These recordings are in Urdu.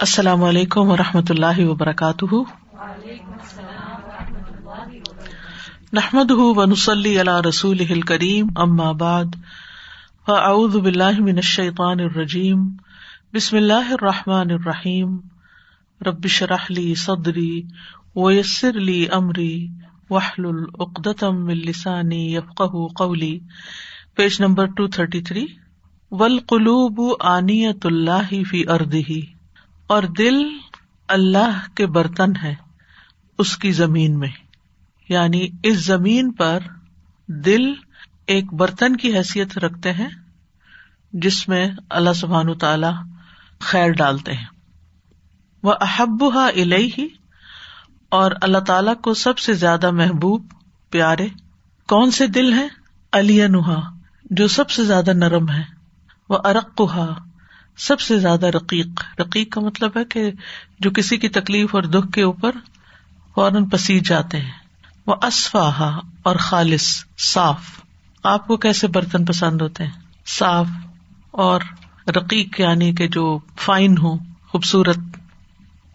السلام علیکم و رحمۃ اللہ وبرکاتہ۔ نحمد ونسلی علی رسول کریم ام آباد باللہ من الشیطان الرجیم، بسم اللہ الرحمٰن الرحیم۔ ربش رحلی صدری ویسر علی عمری وحل العقدم السانی یفق قولی۔ Page number two thirty three ولقلوب آنیت اللہ فی اردی اور دل اللہ کے برتن ہے اس کی زمین میں۔ یعنی اس زمین پر دل ایک برتن کی حیثیت رکھتے ہیں جس میں اللہ سبحان تعالی خیر ڈالتے ہیں۔ وہ احب الہی اور اللہ تعالی کو سب سے زیادہ محبوب، پیارے کون سے دل ہیں؟ علی نہا جو سب سے زیادہ نرم ہے۔ وہ ارقہ سب سے زیادہ رقیق. رقیق کا مطلب ہے کہ جو کسی کی تکلیف اور دکھ کے اوپر فوراً پسیج جاتے ہیں. وہ اسفاہا اور خالص، صاف. آپ کو کیسے برتن پسند ہوتے ہیں؟ صاف اور رقیق یعنی کہ جو فائن ہو، خوبصورت.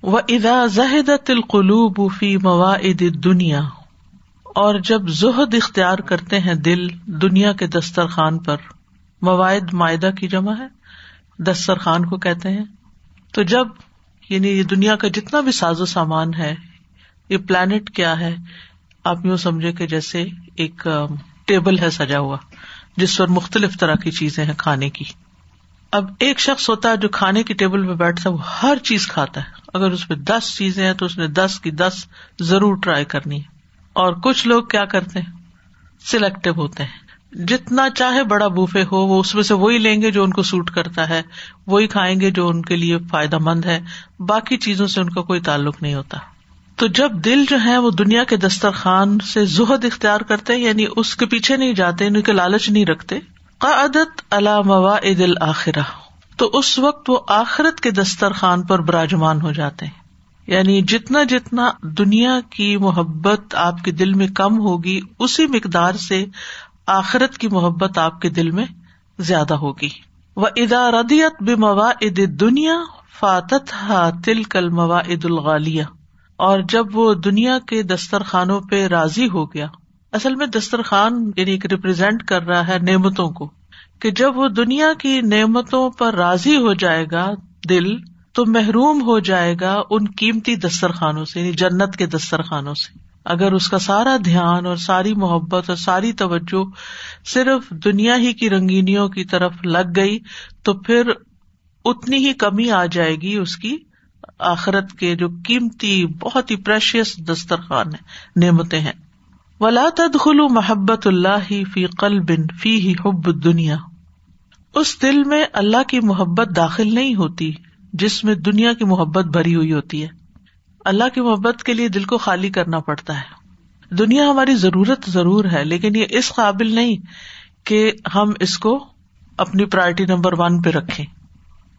وہ ادا زہد القلوب فی مواعد دنیا اور جب زہد اختیار کرتے ہیں دل دنیا کے دسترخوان پر، مواعد معدہ کی جمع ہے؟ دسترخوان کو کہتے ہیں۔ تو جب یعنی یہ دنیا کا جتنا بھی ساز و سامان ہے، یہ پلانٹ کیا ہے، آپ یوں سمجھے کہ جیسے ایک ٹیبل ہے سجا ہوا، جس پر مختلف طرح کی چیزیں ہیں کھانے کی۔ اب ایک شخص ہوتا ہے جو کھانے کی ٹیبل پہ بیٹھتا ہے، وہ ہر چیز کھاتا ہے۔ اگر اس پہ دس چیزیں ہیں تو اس نے دس کی دس ضرور ٹرائی کرنی ہے۔ اور کچھ لوگ کیا کرتے ہیں؟ سلیکٹو ہوتے ہیں۔ جتنا چاہے بڑا بوفے ہو، وہ اس میں سے وہی لیں گے جو ان کو سوٹ کرتا ہے، وہی کھائیں گے جو ان کے لیے فائدہ مند ہے، باقی چیزوں سے ان کا کوئی تعلق نہیں ہوتا۔ تو جب دل جو ہے وہ دنیا کے دسترخوان سے زہد اختیار کرتے یعنی اس کے پیچھے نہیں جاتے، ان کے لالچ نہیں رکھتے، قعدت موا دل آخرا تو اس وقت وہ آخرت کے دسترخوان پر براجمان ہو جاتے۔ ہیں یعنی جتنا جتنا دنیا کی محبت آپ کے دل میں کم ہوگی، اسی مقدار سے آخرت کی محبت آپ کے دل میں زیادہ ہوگی۔ وہ ادا ردیت بے موا عد دنیا فاتت ہا تل کل موا عد الغالیہ اور جب وہ دنیا کے دسترخوانوں پہ راضی ہو گیا۔ اصل میں دسترخوان یعنی ریپرزینٹ کر رہا ہے نعمتوں کو۔ کہ جب وہ دنیا کی نعمتوں پر راضی ہو جائے گا دل، تو محروم ہو جائے گا ان قیمتی دسترخوانوں سے یعنی جنت کے دسترخوانوں سے۔ اگر اس کا سارا دھیان اور ساری محبت اور ساری توجہ صرف دنیا ہی کی رنگینیوں کی طرف لگ گئی، تو پھر اتنی ہی کمی آ جائے گی اس کی آخرت کے جو قیمتی، بہت ہی پریشیس دسترخوان ہے نعمتیں ہیں۔ ولا تدخلو محبت اللہ فی قل بن فی ہی حب دنیا اس دل میں اللہ کی محبت داخل نہیں ہوتی، جس میں دنیا کی محبت بھری ہوئی ہوتی ہے۔ اللہ کی محبت کے لیے دل کو خالی کرنا پڑتا ہے۔ دنیا ہماری ضرورت ضرور ہے، لیکن یہ اس قابل نہیں کہ ہم اس کو اپنی پرائرٹی نمبر ون پہ رکھے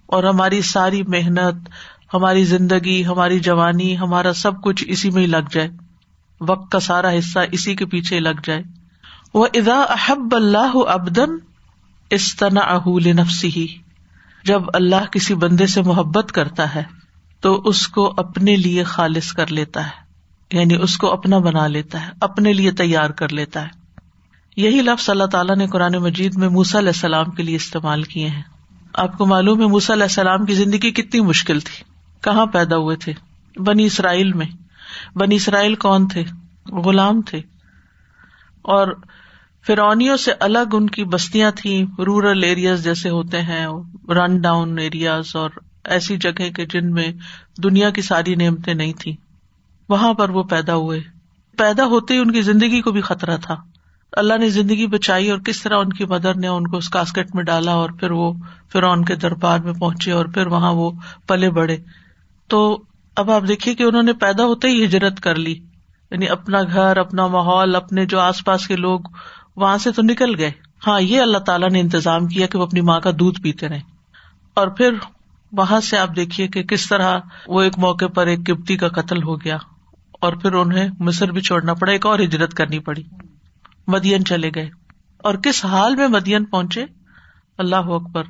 اور ہماری ساری محنت، ہماری زندگی، ہماری جوانی، ہمارا سب کچھ اسی میں ہی لگ جائے۔ وقت کا سارا حصہ اسی کے پیچھے لگ جائے۔ وہ ادا احب اللہ ابدن استنا اہول نفسی ہی جب اللہ کسی بندے سے محبت کرتا ہے تو اس کو اپنے لیے خالص کر لیتا ہے یعنی اس کو اپنا بنا لیتا ہے، اپنے لیے تیار کر لیتا ہے۔ یہی لفظ اللہ تعالیٰ نے قرآن مجید میں موسا علیہ السلام کے لیے استعمال کیے ہیں۔ آپ کو معلوم ہے موسا علیہ السلام کی زندگی کتنی مشکل تھی۔ کہاں پیدا ہوئے تھے؟ بنی اسرائیل میں۔ بنی اسرائیل کون تھے؟ غلام تھے۔ اور فرونیوں سے الگ ان کی بستیاں تھیں رورل ایریاز جیسے ہوتے ہیں رن ڈاؤن ایریاز اور ایسی جگہ کے جن میں دنیا کی ساری نعمتیں نہیں تھی وہاں پر وہ پیدا ہوئے۔ پیدا ہوتے ہی ان کی زندگی کو بھی خطرہ تھا۔ اللہ نے زندگی بچائی اور کس طرح ان کی مدر نے ان کو اس کاسکٹ میں ڈالا اور پھر وہ فرعون کے دربار میں پہنچے اور پھر وہاں وہ پلے بڑے تو اب آپ دیکھیے کہ انہوں نے پیدا ہوتے ہی ہجرت کر لی۔ یعنی اپنا گھر، اپنا ماحول، اپنے جو آس پاس کے لوگ وہاں سے تو نکل گئے۔ ہاں یہ اللہ تعالیٰ نے انتظام کیا کہ وہ اپنی ماں کا دودھ پیتے رہے۔ اور پھر وہاں سے آپ دیکھیے کہ کس طرح وہ ایک موقع پر ایک کپتی کا قتل ہو گیا اور پھر انہیں مصر بھی چھوڑنا پڑا، ایک اور ہجرت کرنی پڑی۔ مدین چلے گئے۔ اور کس حال میں مدین پہنچے؟ اللہ اکبر،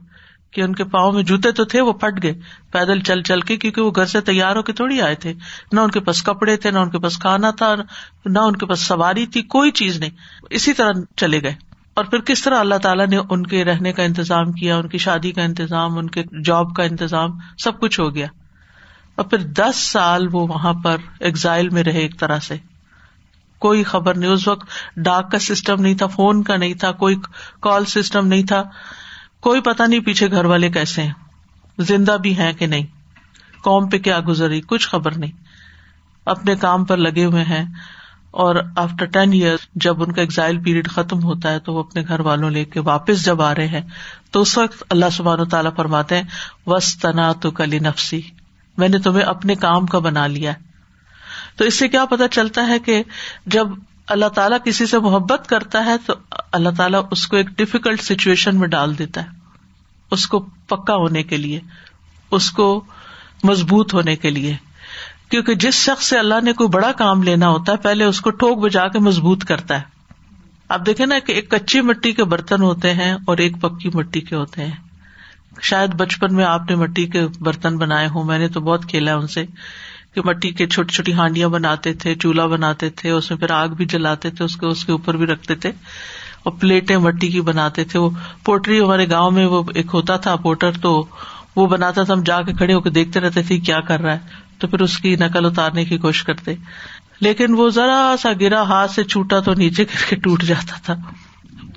کہ ان کے پاؤں میں جوتے تو تھے، وہ پھٹ گئے۔ پیدل چل چل کے، کیونکہ وہ گھر سے تیار ہو کے تھوڑی آئے تھے۔ نہ ان کے پاس کپڑے تھے، نہ ان کے پاس کھانا تھا، نہ ان کے پاس سواری تھی، کوئی چیز نہیں۔ اسی طرح چلے گئے۔ اور پھر کس طرح اللہ تعالیٰ نے ان کے رہنے کا انتظام کیا، ان کی شادی کا انتظام، ان کے جاب کا انتظام، سب کچھ ہو گیا۔ اور پھر دس سال وہ وہاں پر ایگزائل میں رہے ایک طرح سے۔ کوئی خبر نہیں، اس وقت ڈاک کا سسٹم نہیں تھا فون کا نہیں تھا، کوئی کال سسٹم نہیں تھا۔ کوئی پتا نہیں پیچھے گھر والے کیسے ہیں۔ زندہ بھی ہیں کہ نہیں؟ قوم پہ کیا گزری؟ کچھ خبر نہیں۔ اپنے کام پر لگے ہوئے ہیں۔ اور آفٹر ٹین ایئر جب ان کا ایگزائل پیریڈ ختم ہوتا ہے تو وہ اپنے گھر والوں لے کے واپس جب آ رہے ہیں، تو اس وقت اللہ سبحان و تعالیٰ فرماتے ہیں وس تنا تو کلی نفسی میں نے تمہیں اپنے کام کا بنا لیا تو اس سے کیا پتا چلتا ہے کہ جب اللہ تعالیٰ کسی سے محبت کرتا ہے تو اللہ تعالیٰ اس کو ایک ڈفیکلٹ سچویشن میں ڈال دیتا ہے۔ اس کو پکا ہونے کے لیے، اس کو مضبوط ہونے کے لیے۔ کیونکہ جس شخص سے اللہ نے کوئی بڑا کام لینا ہوتا ہے، پہلے اس کو ٹھوک بجا کے مضبوط کرتا ہے۔ آپ دیکھیں نا کہ ایک کچی مٹی کے برتن ہوتے ہیں اور ایک پکی مٹی کے ہوتے ہیں۔ شاید بچپن میں آپ نے مٹی کے برتن بنائے ہوں، میں نے تو بہت کھیلا ان سے کہ مٹی کے چھوٹی چھوٹی ہانڈیاں بناتے تھے، چولہا بناتے تھے، اس میں پھر آگ بھی جلاتے تھے، اس کے اس کے اوپر بھی رکھتے تھے اور پلیٹیں مٹی کی بناتے تھے۔ وہ پوٹری ہمارے گاؤں میں وہ ایک ہوتا تھا، پوٹر، تو وہ بناتا تھا، ہم جا کے کھڑے ہو کے دیکھتے رہتے تھے کیا کر رہا ہے۔ تو پھر اس کی نقل اتارنے کی کوشش کرتے۔ لیکن وہ ذرا سا گرا ہاتھ سے چھوٹا تو نیچے گر کے ٹوٹ جاتا تھا۔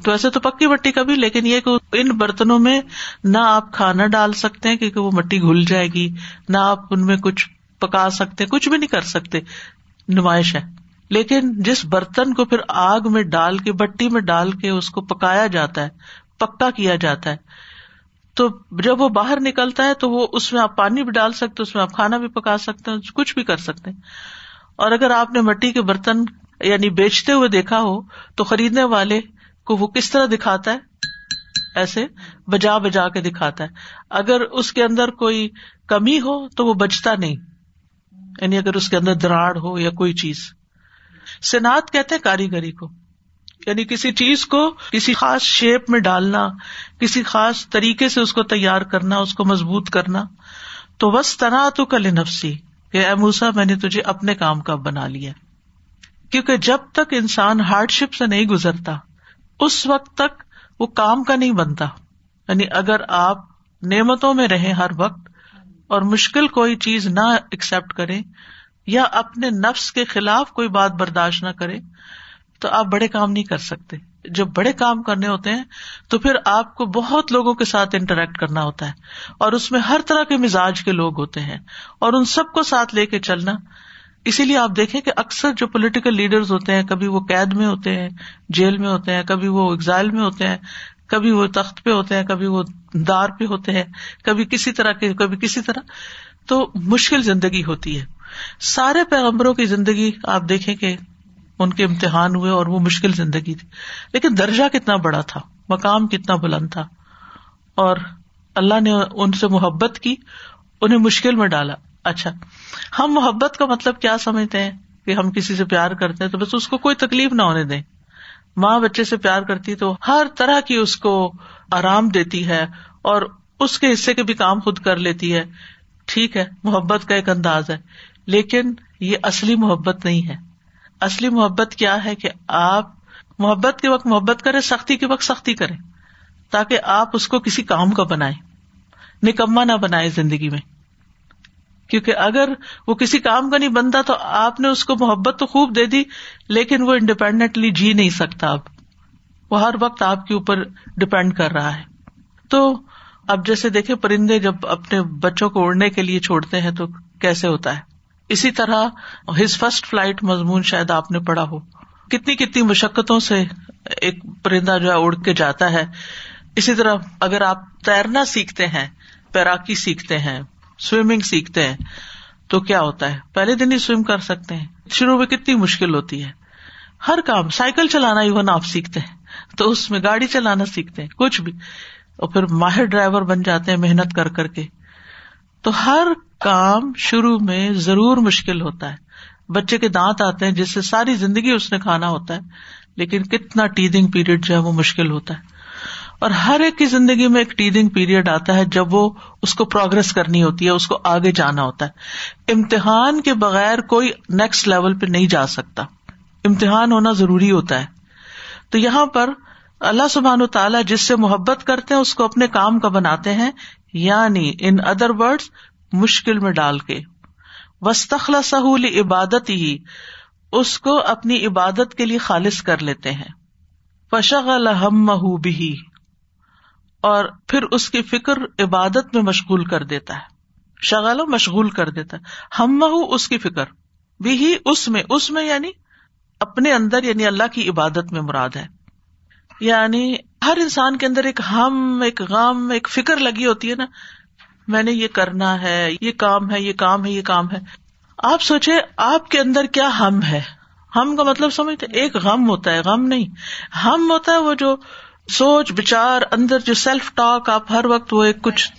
تو ایسے تو پکی مٹی کا بھی لیکن یہ کہ ان برتنوں میں نہ آپ کھانا ڈال سکتے ہیں، کیونکہ وہ مٹی گھل جائے گی۔ نہ آپ ان میں کچھ پکا سکتے کچھ بھی نہیں کر سکتے۔ نمائش ہے۔ لیکن جس برتن کو پھر آگ میں ڈال کے، بٹی میں ڈال کے اس کو پکایا جاتا ہے، پکا کیا جاتا ہے تو جب وہ باہر نکلتا ہے تو وہ اس میں آپ پانی بھی ڈال سکتے اس میں آپ کھانا بھی پکا سکتے ہیں، کچھ بھی کر سکتے ہیں۔ اور اگر آپ نے مٹی کے برتن یعنی بیچتے ہوئے دیکھا ہو تو خریدنے والے کو وہ کس طرح دکھاتا ہے؟ ایسے بجا بجا کے دکھاتا ہے۔ اگر اس کے اندر کوئی کمی ہو تو وہ بچتا نہیں۔ یعنی اگر اس کے اندر دراڑ ہو یا کوئی چیز۔ سنات کہتے ہیں کاریگری کو۔ یعنی کسی چیز کو کسی خاص شیپ میں ڈالنا، کسی خاص طریقے سے اس کو تیار کرنا، اس کو مضبوط کرنا۔ تو بس تنا تو کل نفسی کہ اے موسا میں نے تجھے اپنے کام کا بنا لیا۔ کیونکہ جب تک انسان ہارڈ شپ سے نہیں گزرتا، اس وقت تک وہ کام کا نہیں بنتا۔ یعنی اگر آپ نعمتوں میں رہیں ہر وقت اور مشکل کوئی چیز نہ ایکسپٹ کرے یا اپنے نفس کے خلاف کوئی بات برداشت نہ کرے تو آپ بڑے کام نہیں کر سکتے۔ جب بڑے کام کرنے ہوتے ہیں، تو پھر آپ کو بہت لوگوں کے ساتھ انٹریکٹ کرنا ہوتا ہے۔ اور اس میں ہر طرح کے مزاج کے لوگ ہوتے ہیں۔ اور ان سب کو ساتھ لے کے چلنا۔ اسی لیے آپ دیکھیں کہ اکثر جو پولیٹیکل لیڈرز ہوتے ہیں، کبھی وہ قید میں ہوتے ہیں، جیل میں ہوتے ہیں، کبھی وہ ایگزائل میں ہوتے ہیں، کبھی وہ تخت پہ ہوتے ہیں، کبھی وہ دار پہ ہوتے ہیں، کبھی کسی طرح کے، کبھی کسی طرح۔ تو مشکل زندگی ہوتی ہے۔ سارے پیغمبروں کی زندگی آپ دیکھیں کہ ان کے امتحان ہوئے اور وہ مشکل زندگی تھی۔ لیکن درجہ کتنا بڑا تھا، مقام کتنا بلند تھا۔ اور اللہ نے ان سے محبت کی، انہیں مشکل میں ڈالا۔ اچھا ہم محبت کا مطلب کیا سمجھتے ہیں؟ کہ ہم کسی سے پیار کرتے ہیں تو بس اس کو کوئی تکلیف نہ ہونے دیں۔ ماں بچے سے پیار کرتی تو ہر طرح کی اس کو آرام دیتی ہے اور اس کے حصے کے بھی کام خود کر لیتی ہے۔ ٹھیک ہے، محبت کا ایک انداز ہے، لیکن یہ اصلی محبت نہیں ہے۔ اصلی محبت کیا ہے کہ آپ محبت کے وقت محبت کرے سختی کے وقت سختی کرے تاکہ آپ اس کو کسی کام کا بنائے نکما نہ بنائے زندگی میں۔ کیونکہ اگر وہ کسی کام کا نہیں بنتا تو آپ نے اس کو محبت تو خوب دے دی، لیکن وہ انڈیپینڈنٹلی جی نہیں سکتا اب۔ وہ ہر وقت آپ کے اوپر ڈپینڈ کر رہا ہے۔ تو اب جیسے دیکھے پرندے جب اپنے بچوں کو اڑنے کے لیے چھوڑتے ہیں تو کیسے ہوتا ہے؟ اسی طرح ہز فرسٹ فلائٹ مضمون شاید آپ نے پڑھا ہو۔ کتنی کتنی مشقتوں سے ایک پرندہ جو ہے اڑ کے جاتا ہے۔ اسی طرح اگر آپ تیرنا سیکھتے ہیں پیراکی سیکھتے ہیں سوئمنگ سیکھتے ہیں، تو کیا ہوتا ہے؟ پہلے دن ہی سوئم کر سکتے ہیں۔ شروع میں کتنی مشکل ہوتی ہے۔ ہر کام سائیکل چلانا ایون آپ سیکھتے ہیں، تو اس میں گاڑی چلانا سیکھتے ہیں، کچھ بھی۔ اور پھر ماہر ڈرائیور بن جاتے ہیں، محنت کر کر کے۔ تو ہر کام شروع میں ضرور مشکل ہوتا ہے۔ بچے کے دانت آتے ہیں، جس سے ساری زندگی اس نے کھانا ہوتا ہے، لیکن کتنا ٹیدنگ پیریڈ جو ہے وہ مشکل ہوتا ہے۔ اور ہر ایک کی زندگی میں ایک ٹیڈنگ پیریڈ آتا ہے، جب وہ اس کو پروگرس کرنی ہوتی ہے، اس کو آگے جانا ہوتا ہے۔ امتحان کے بغیر کوئی نیکسٹ لیول پہ نہیں جا سکتا۔ امتحان ہونا ضروری ہوتا ہے۔ تو یہاں پر اللہ سبحان و تعالیٰ جس سے محبت کرتے ہیں، اس کو اپنے کام کا بناتے ہیں۔ یعنی ان ادر ورڈ مشکل میں ڈال کے۔ وسطلا سہول عبادت ہی اس کو اپنی عبادت کے لیے خالص کر لیتے ہیں۔ فشغ الحم بھی اور پھر اس کی فکر عبادت میں مشغول کر دیتا ہے۔ شغل مشغول کر دیتا ہے۔ ہم اس کی فکر۔ بھی اس میں اس میں یعنی اپنے اندر یعنی اللہ کی عبادت میں مراد ہے۔ یعنی ہر انسان کے اندر ایک ہم، ایک غم، ایک فکر لگی ہوتی ہے نا، میں نے یہ کرنا ہے، یہ کام ہے، یہ کام ہے، یہ کام ہے۔ آپ سوچے آپ کے اندر کیا ہم ہے؟ ہم کا مطلب سمجھتے ایک غم ہوتا ہے، غم نہیں۔ ہم ہوتا ہے وہ جو سوچ، بچار، اندر جو سیلف ٹاک آپ ہر وقت وہ ایک کچھ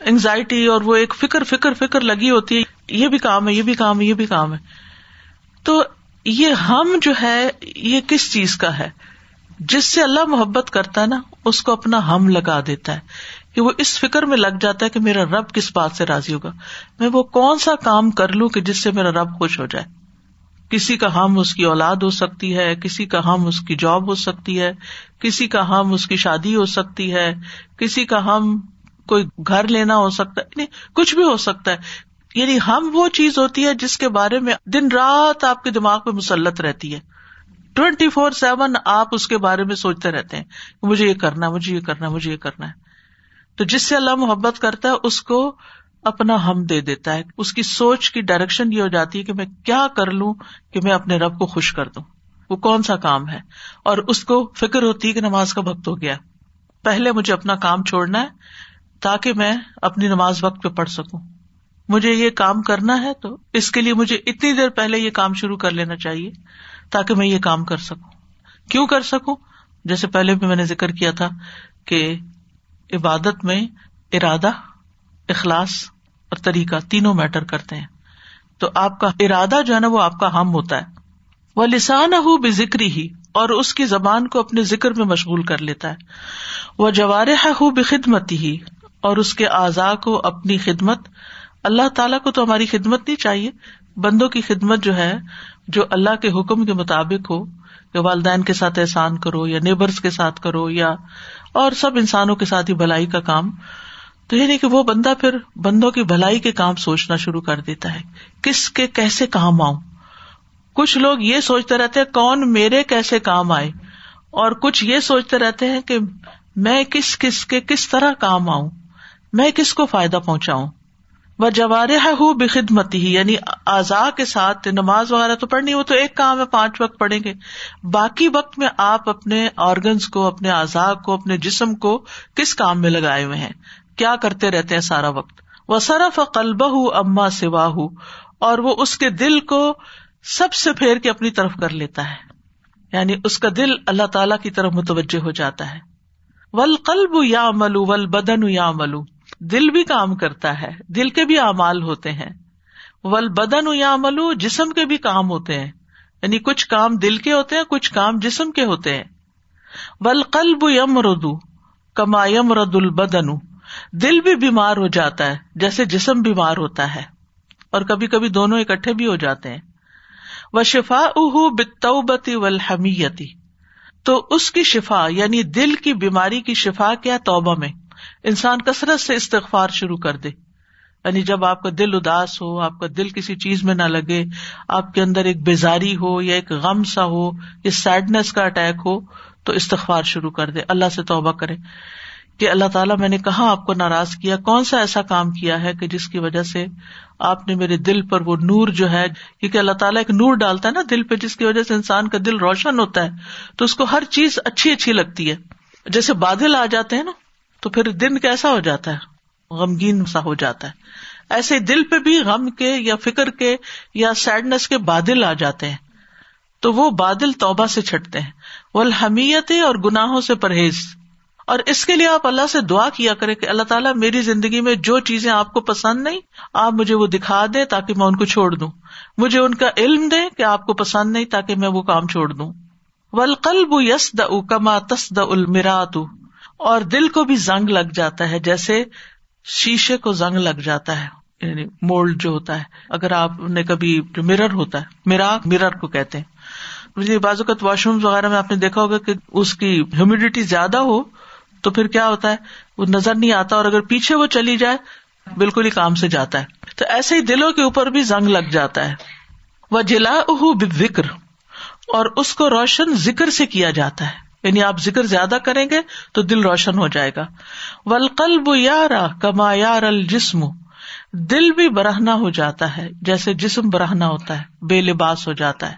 اینگزائٹی اور وہ ایک فکر فکر فکر لگی ہوتی ہے، یہ بھی کام ہے، یہ بھی کام ہے، یہ بھی کام ہے۔ تو یہ ہم جو ہے، یہ کس چیز کا ہے؟ جس سے اللہ محبت کرتا ہے نا، اس کو اپنا ہم لگا دیتا ہے کہ وہ اس فکر میں لگ جاتا ہے کہ میرا رب کس بات سے راضی ہوگا۔ میں وہ کون سا کام کر لوں کہ جس سے میرا رب خوش ہو جائے۔ کسی کا ہم اس کی اولاد ہو سکتی ہے، کسی کا ہم اس کی جاب ہو سکتی ہے، کسی کا ہم اس کی شادی ہو سکتی ہے، کسی کا ہم کوئی گھر لینا ہو سکتا ہے یعنی کچھ بھی ہو سکتا ہے۔ یعنی ہم وہ چیز ہوتی ہے جس کے بارے میں دن رات آپ کے دماغ پہ مسلط رہتی ہے۔ ٹوینٹی فور سیون آپ اس کے بارے میں سوچتے رہتے ہیں کہ مجھے یہ کرنا مجھے یہ کرنا مجھے یہ کرنا ہے۔ تو جس سے اللہ محبت کرتا ہے، اس کو اپنا ہم دے دیتا ہے۔ اس کی سوچ کی ڈائریکشن یہ ہو جاتی ہے کہ میں کیا کر لوں کہ میں اپنے رب کو خوش کر دوں۔ وہ کون سا کام ہے؟ اور اس کو فکر ہوتی ہے کہ نماز کا وقت ہو گیا۔ پہلے مجھے اپنا کام چھوڑنا ہے تاکہ میں اپنی نماز وقت پہ پڑھ سکوں۔ مجھے یہ کام کرنا ہے تو اس کے لیے مجھے اتنی دیر پہلے یہ کام شروع کر لینا چاہیے۔ تاکہ میں یہ کام کر سکوں۔ کیوں کر سکوں؟ جیسے پہلے بھی میں نے ذکر کیا تھا کہ عبادت میں ارادہ، اخلاص اور طریقہ تینوں میٹر کرتے ہیں۔ تو آپ کا ارادہ جو ہے نا وہ آپ کا ہم ہوتا ہے۔ وہ لسان ہو بے ذکری ہی اور اس کی زبان کو اپنے ذکر میں مشغول کر لیتا ہے۔ وہ جوارح ہو بے خدمتی ہی اور اس کے اعضاء کو اپنی خدمت۔ اللہ تعالیٰ کو تو ہماری خدمت نہیں چاہیے، بندوں کی خدمت جو ہے جو اللہ کے حکم کے مطابق ہو، کہ والدین کے ساتھ احسان کرو یا نیبرس کے ساتھ کرو یا اور سب انسانوں کے ساتھ ہی بھلائی کا کام۔ تو یہ نہیں کہ وہ بندہ پھر بندوں کی بھلائی کے کام سوچنا شروع کر دیتا ہے۔ کس کے کیسے کام آؤں؟ کچھ لوگ یہ سوچتے رہتے ہیں، کون میرے کیسے کام آئے؟ اور کچھ یہ سوچتے رہتے ہیں کہ میں کس کس کے کس طرح کام آؤں؟ میں کس کو فائدہ پہنچاؤں؟ وہ جوار ہو بے خدمت ہی یعنی آزا کے ساتھ نماز وغیرہ تو پڑھنی، وہ تو ایک کام ہے، پانچ وقت پڑھیں گے۔ باقی وقت میں آپ اپنے آرگنس کو، اپنے آزا کو، اپنے جسم کو کس کام میں لگائے ہوئے ہیں؟ کیا کرتے رہتے ہیں سارا وقت؟ وہ سرف قلبہ ہُو اما سوا ہُ اور وہ اس کے دل کو سب سے پھیر کے اپنی طرف کر لیتا ہے۔ یعنی اس کا دل اللہ تعالی کی طرف متوجہ ہو جاتا ہے۔ ول قلب یا ملو ول بدن یا ملو دل بھی کام کرتا ہے، دل کے بھی اعمال ہوتے ہیں۔ ول بدن یا ملو جسم کے بھی کام ہوتے ہیں۔ یعنی کچھ کام دل کے ہوتے ہیں، کچھ کام جسم کے ہوتے ہیں۔ ول قلب یم ردو کما یم رد البدن۔ دل بھی بیمار ہو جاتا ہے، جیسے جسم بیمار ہوتا ہے۔ اور کبھی کبھی دونوں اکٹھے بھی ہو جاتے ہیں۔ وہ شفا اہ بتوبتی ولحمیتی تو اس کی شفا یعنی دل کی بیماری کی شفا کیا توبہ میں؟ انسان کثرت سے استغفار شروع کر دے۔ یعنی جب آپ کا دل اداس ہو، آپ کا دل کسی چیز میں نہ لگے، آپ کے اندر ایک بیزاری ہو یا ایک غم سا ہو، یا سیڈنیس کا اٹیک ہو، تو استغفار شروع کر دے۔ اللہ سے توبہ کرے۔ کہ اللہ تعالیٰ، میں نے کہاں آپ کو ناراض کیا؟ کون سا ایسا کام کیا ہے کہ جس کی وجہ سے آپ نے میرے دل پر وہ نور جو ہے، کیونکہ اللہ تعالیٰ ایک نور ڈالتا ہے نا دل پہ، جس کی وجہ سے انسان کا دل روشن ہوتا ہے، تو اس کو ہر چیز اچھی اچھی لگتی ہے۔ جیسے بادل آ جاتے ہیں نا تو پھر دن کیسا ہو جاتا ہے؟ غمگین سا ہو جاتا ہے۔ ایسے دل پہ بھی غم کے یا فکر کے یا سیڈنس کے بادل آ جاتے ہیں۔ تو وہ بادل توبہ سے چھٹتے ہیں۔ وہ الحمیت اور گناہوں سے پرہیز۔ اور اس کے لیے آپ اللہ سے دعا کیا کرے کہ اللہ تعالیٰ میری زندگی میں جو چیزیں آپ کو پسند نہیں، آپ مجھے وہ دکھا دے تاکہ میں ان کو چھوڑ دوں۔ مجھے ان کا علم دے کہ آپ کو پسند نہیں تاکہ میں وہ کام چھوڑ دوں۔ ولقلب یس دا کما تس دا المرات اور دل کو بھی زنگ لگ جاتا ہے، جیسے شیشے کو زنگ لگ جاتا ہے یعنی مولڈ جو ہوتا ہے۔ اگر آپ نے کبھی جو مرر ہوتا ہے میرا مرر کو کہتے ہیں۔ بعض اوقات واش روم وغیرہ میں آپ نے دیکھا ہوگا کہ اس کی ہیومیڈیٹی زیادہ ہو تو پھر کیا ہوتا ہے؟ وہ نظر نہیں آتا اور اگر پیچھے وہ چلی جائے، بالکل ہی کام سے جاتا ہے۔ تو ایسے ہی دلوں کے اوپر بھی زنگ لگ جاتا ہے۔ وہ جلا ذکر اور اس کو روشن ذکر سے کیا جاتا ہے۔ یعنی آپ ذکر زیادہ کریں گے تو دل روشن ہو جائے گا۔ ولقلب یارا کما یار الجسم۔ دل بھی برہنا ہو جاتا ہے، جیسے جسم برہنا ہوتا ہے، بے لباس ہو جاتا ہے۔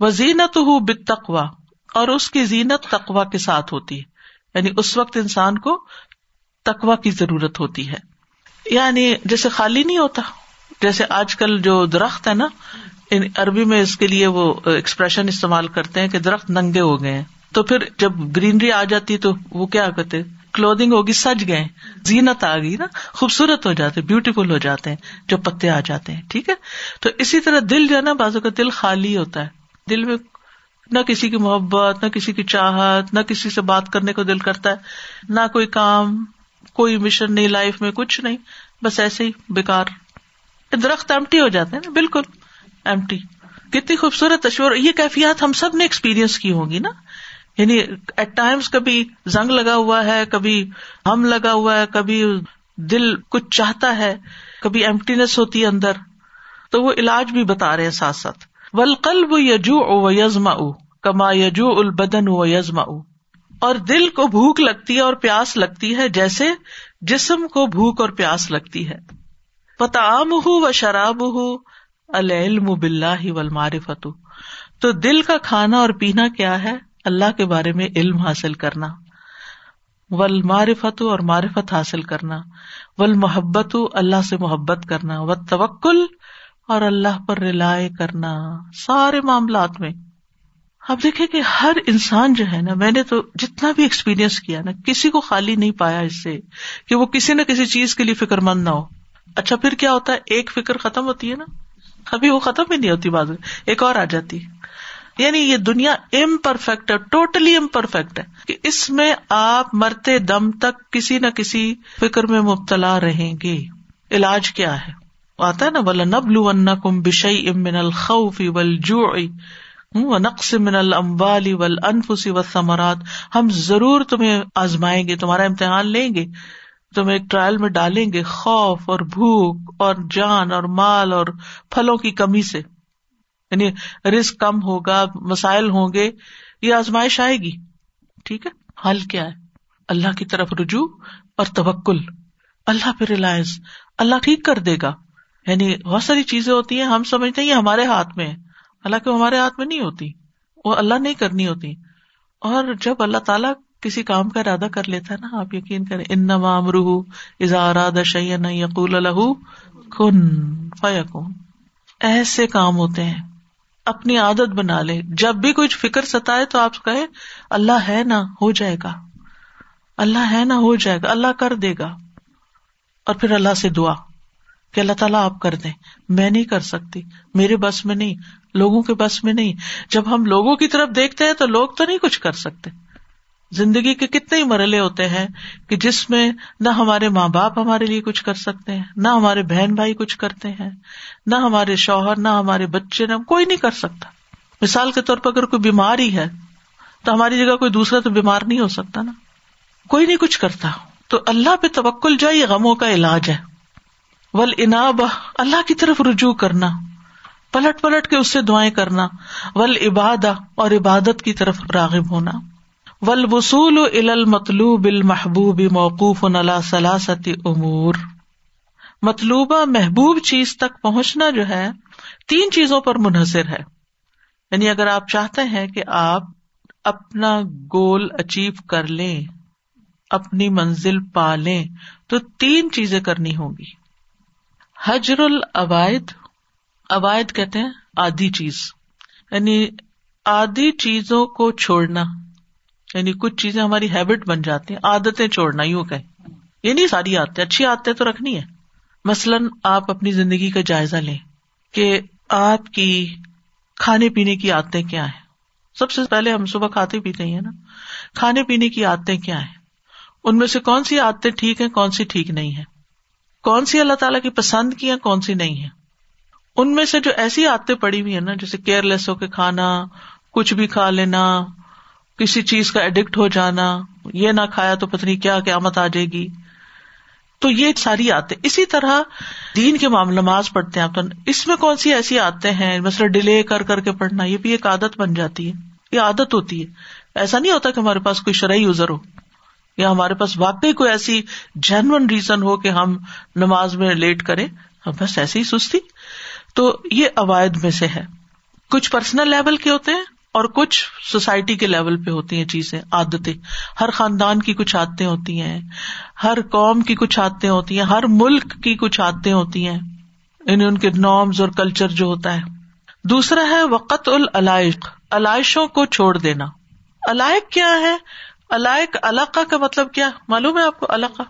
وہ زینت ہو بتقوا اور اس کی زینت تقوا کے ساتھ ہوتی ہے۔ یعنی اس وقت انسان کو تقوا کی ضرورت ہوتی ہے۔ یعنی جیسے خالی نہیں ہوتا، جیسے آج کل جو درخت ہے نا عربی میں اس کے لیے وہ ایکسپریشن استعمال کرتے ہیں کہ درخت ننگے ہو گئے ہیں۔ تو پھر جب گرینری آ جاتی تو وہ کیا کہتے کلودنگ ہوگی، سج گئے۔ زینت آ گئی نا، خوبصورت ہو جاتے بیوٹیفل ہو جاتے ہیں جو پتے آ جاتے ہیں، ٹھیک ہے؟ تو اسی طرح دل جو ہے نا بازو کا دل خالی ہوتا ہے۔ دل میں نہ کسی کی محبت، نہ کسی کی چاہت، نہ کسی سے بات کرنے کو دل کرتا ہے۔ نہ کوئی کام، کوئی مشن نہیں لائف میں کچھ نہیں، بس ایسے ہی بےکار درخت ایمٹی ہو جاتے ہیں نا، بالکل ایمٹی کتنی خوبصورت تصویر یہ کیفیات ہم سب نے ایکسپیرئنس کی ہوگی نا۔ یعنی ایٹ ٹائمس کبھی زنگ لگا ہوا ہے، کبھی ہم لگا ہوا ہے، کبھی دل کچھ چاہتا ہے، کبھی ایمٹینس ہوتی ہے اندر۔ تو وہ علاج بھی بتا رہے ہیں ساتھ ساتھ۔ ولقل و یجو او یزما او کما یجو البدن و یزما او اور دل کو بھوک لگتی ہے اور پیاس لگتی ہے، جیسے جسم کو بھوک اور پیاس لگتی ہے۔ پتام ہو و شراب ہو العلم بلّہ ولمارفت تو دل کا کھانا اور پینا کیا ہے؟ اللہ کے بارے میں علم حاصل کرنا ول معرفت اور معرفت حاصل کرنا ول محبت اللہ سے محبت کرنا و توکل اور اللہ پر رلائے کرنا، سارے معاملات میں۔ اب دیکھیں کہ ہر انسان جو ہے نا، میں نے تو جتنا بھی ایکسپیرئنس کیا نا، کسی کو خالی نہیں پایا اس سے کہ وہ کسی نہ کسی چیز کے لیے فکر مند نہ ہو۔ اچھا پھر کیا ہوتا ہے؟ ایک فکر ختم ہوتی ہے نا۔ ابھی وہ ختم ہی نہیں ہوتی بازو ایک اور آ جاتی۔ یعنی یہ دنیا ام پرفیکٹ ہے ٹوٹلی ام پرفیکٹ ہے کہ اس میں آپ مرتے دم تک کسی نہ کسی فکر میں مبتلا رہیں گے۔ علاج کیا ہے؟ آتا ہے نا بلا نبلو کم بشئی ام من الخوف و نقص من المبالی ول انفسی و ثمرات ہم ضرور تمہیں آزمائیں گے، تمہارا امتحان لیں گے۔ تمہیں ایک ٹرائل میں ڈالیں گے، خوف اور بھوک اور جان اور مال اور پھلوں کی کمی سے۔ یعنی رسک کم ہوگا، مسائل ہوں گے، یہ آزمائش آئے گی۔ ٹھیک ہے؟ حل کیا ہے؟ اللہ کی طرف رجوع اور توکل۔ اللہ پہ ریلائنس۔ اللہ ٹھیک کر دے گا۔ یعنی بہت ساری چیزیں ہوتی ہیں، ہم سمجھتے ہیں یہ ہمارے ہاتھ میں اللہ کے ہمارے ہاتھ میں نہیں ہوتی۔ وہ اللہ نہیں کرنی ہوتی۔ اور جب اللہ تعالیٰ کسی کام کا ارادہ کر لیتا ہے نا، آپ یقین کریں ان امرح ازا اراد یقول الح کن فیقون ایسے کام ہوتے ہیں۔ اپنی عادت بنا لے۔ جب بھی کچھ فکر ستائے تو آپ کہے اللہ ہے نا، ہو جائے گا۔ اللہ ہے نا، ہو جائے گا۔ اللہ کر دے گا۔ اور پھر اللہ سے دعا کہ اللہ تعالیٰ آپ کر دیں۔ میں نہیں کر سکتی۔ میرے بس میں نہیں، لوگوں کے بس میں نہیں۔ جب ہم لوگوں کی طرف دیکھتے ہیں تو لوگ تو نہیں کچھ کر سکتے۔ زندگی کے کتنے ہی مرحلے ہوتے ہیں کہ جس میں نہ ہمارے ماں باپ ہمارے لیے کچھ کر سکتے ہیں، نہ ہمارے بہن بھائی کچھ کرتے ہیں، نہ ہمارے شوہر، نہ ہمارے بچے، نہ کوئی نہیں کر سکتا۔ مثال کے طور پر اگر کوئی بیمار ہی ہے، تو ہماری جگہ کوئی دوسرا تو بیمار نہیں ہو سکتا نا۔ کوئی نہیں کچھ کرتا۔ تو اللہ پہ توکل جائے، یہ غموں کا علاج ہے۔ ول اناب اللہ کی طرف رجوع کرنا۔ پلٹ پلٹ کے اس سے دعائیں کرنا۔ ول عباد اور عبادت کی طرف راغب ہونا۔ ول وصول المطلوب المحبوب موقوف سلاست امور۔ مطلوبہ محبوب چیز تک پہنچنا جو ہے، تین چیزوں پر منحصر ہے۔ یعنی اگر آپ چاہتے ہیں کہ آپ اپنا گول اچیو کر لیں، اپنی منزل پا لیں، تو تین چیزیں کرنی ہوگی حجر العوائد، عوائد کہتے ہیں آدھی چیز۔ یعنی آدھی چیزوں کو چھوڑنا۔ یعنی کچھ چیزیں ہماری ہیبٹ بن جاتی ہیں، عادتیں چھوڑنا، یوں کہ یہ نہیں ساری آتے اچھی آدتیں تو رکھنی ہے مثلاً آپ اپنی زندگی کا جائزہ لیں کہ آپ کی کھانے پینے کی عادتیں کیا ہیں۔ سب سے پہلے ہم صبح کھاتے پیتے ہیں نا۔ کھانے پینے کی عادتیں کیا ہیں؟ ان میں سے کون سی عادتیں ٹھیک ہیں، کون سی ٹھیک نہیں ہے کون سی اللہ تعالیٰ کی پسند کی ہیں، کون سی نہیں ہے ان میں سے جو ایسی عادتیں پڑی ہوئی ہیں نا، جیسے کیئر لیس ہو کے کھانا، کچھ بھی کھا لینا کسی چیز کا ایڈکٹ ہو جانا، یہ نہ کھایا تو پتنی کیا قیامت آ جائے گی۔ تو یہ ساری آتے، اسی طرح دین کے معاملہ نماز پڑھتے ہیں۔ آپ تو اس میں کون سی ایسی آتے ہیں؟ مثلا ڈیلے کر کر کے پڑھنا، یہ بھی ایک عادت بن جاتی ہے۔ یہ عادت ہوتی ہے۔ ایسا نہیں ہوتا کہ ہمارے پاس کوئی شرعی ازر ہو، یا ہمارے پاس واقعی کوئی ایسی جینون ریزن ہو کہ ہم نماز میں لیٹ کریں۔ بس ایسی ہی سستی۔ تو یہ اوائد میں سے ہے۔ کچھ پرسنل لیول کے ہوتے ہیں اور کچھ سوسائٹی کے لیول پہ ہوتی ہیں چیزیں، عادتیں۔ ہر خاندان کی کچھ عادتیں ہوتی ہیں، ہر قوم کی کچھ عادتیں ہوتی ہیں، ہر ملک کی کچھ عادتیں ہوتی ہیں۔ یعنی ان کے نارمز اور کلچر جو ہوتا ہے۔ دوسرا ہے وقت العلائق، علائشوں کو چھوڑ دینا۔ علائق کیا ہے؟ علائق علاقہ کا مطلب کیا؟ معلوم ہے آپ کو؟ علاقہ۔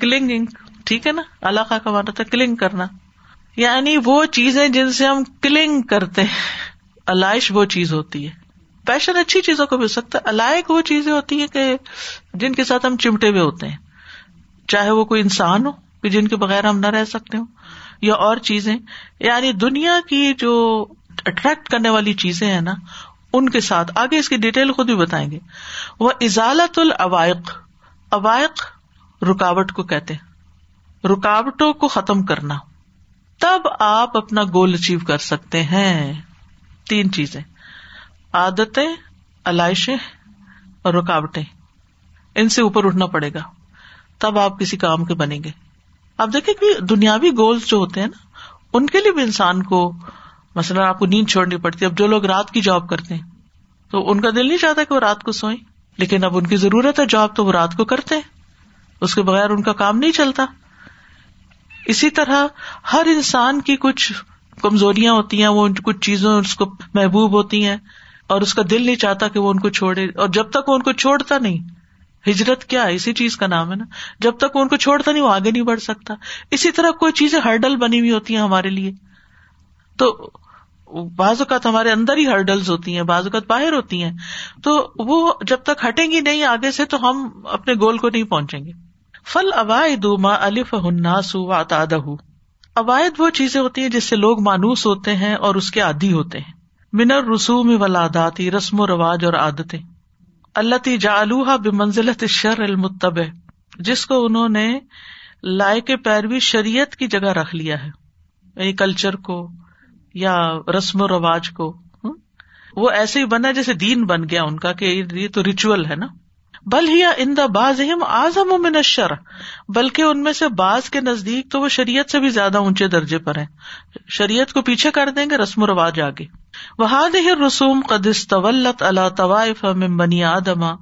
کلنگ ٹھیک ہے نا؟ علاقہ کا مانا تھا کلنگ کرنا۔ یعنی وہ چیزیں جن سے ہم کلنگ کرتے ہیں۔ علائش وہ چیز ہوتی ہے۔ پیشن اچھی چیزوں کو بھی ہو سکتا ہے۔ علائق وہ چیزیں ہوتی ہیں کہ جن کے ساتھ ہم چمٹے ہوئے ہوتے ہیں۔ چاہے وہ کوئی انسان ہو کہ جن کے بغیر ہم نہ رہ سکتے ہوں۔ یا اور چیزیں۔ یعنی دنیا کی جو اٹریکٹ کرنے والی چیزیں ہیں نا، ان کے ساتھ۔ آگے اس کی ڈیٹیل خود بھی بتائیں گے۔ وہ ازالت العوائق۔ اوائق رکاوٹ کو کہتے ہیں۔ رکاوٹوں کو ختم کرنا۔ تب آپ اپنا گول اچیو کر سکتے ہیں۔ تین چیزیں۔ عادتیں، علائشیں اور رکاوٹیں۔ ان سے اوپر اٹھنا پڑے گا۔ تب آپ کسی کام کے بنیں گے۔ آپ دیکھیں کہ دنیاوی گولس جو ہوتے ہیں نا، ان کے لیے بھی انسان کو مثلاً آپ کو نیند چھوڑنی پڑتی ہے۔ اب جو لوگ رات کی جاب کرتے ہیں، تو ان کا دل نہیں چاہتا کہ وہ رات کو سوئیں۔ لیکن اب ان کی ضرورت ہے جاب تو وہ رات کو کرتے ہیں۔ اس کے بغیر ان کا کام نہیں چلتا۔ اسی طرح ہر انسان کی کچھ کمزوریاں ہوتی ہیں، وہ کچھ چیزوں اس کو محبوب ہوتی ہیں اور اس کا دل نہیں چاہتا کہ وہ ان کو چھوڑے۔ اور جب تک وہ ان کو چھوڑتا نہیں، ہجرت کیا ہے؟ اسی چیز کا نام ہے نا۔ جب تک وہ ان کو چھوڑتا نہیں، وہ آگے نہیں بڑھ سکتا۔ اسی طرح کوئی چیزیں ہرڈل بنی ہوئی ہوتی ہیں ہمارے لیے۔ تو بعض اوقات ہمارے اندر ہی ہرڈلز ہوتی ہیں، بعض اوقات باہر ہوتی ہیں۔ تو وہ جب تک ہٹیں گی نہیں آگے سے، تو ہم اپنے گول کو نہیں پہنچیں گے۔ فل اوائے دو ماں الف ہناسو اتادہ عوائد وہ چیزیں ہوتی ہیں جس سے لوگ مانوس ہوتے ہیں اور اس کے عادی ہوتے ہیں۔ منر رسوم ولاداتی رسم و رواج اور عادتیں۔ اللہ تی جالوحا بے منزلت شر المتب جس کو انہوں نے لائے کے پیروی شریعت کی جگہ رکھ لیا ہے۔ یعنی کلچر کو یا رسم و رواج کو۔ وہ ایسے ہی بنا جیسے دین بن گیا ان کا کہ یہ تو ریچول ہے نا۔ بل ہی ان دا باز اعظم و منشر بلکہ ان میں سے باز کے نزدیک تو وہ شریعت سے بھی زیادہ اونچے درجے پر ہیں۔ شریعت کو پیچھے کر دیں گے، رسم و رواج آگے۔ وہاد رسوم قدس طلت اللہ طوائف من بنی آدما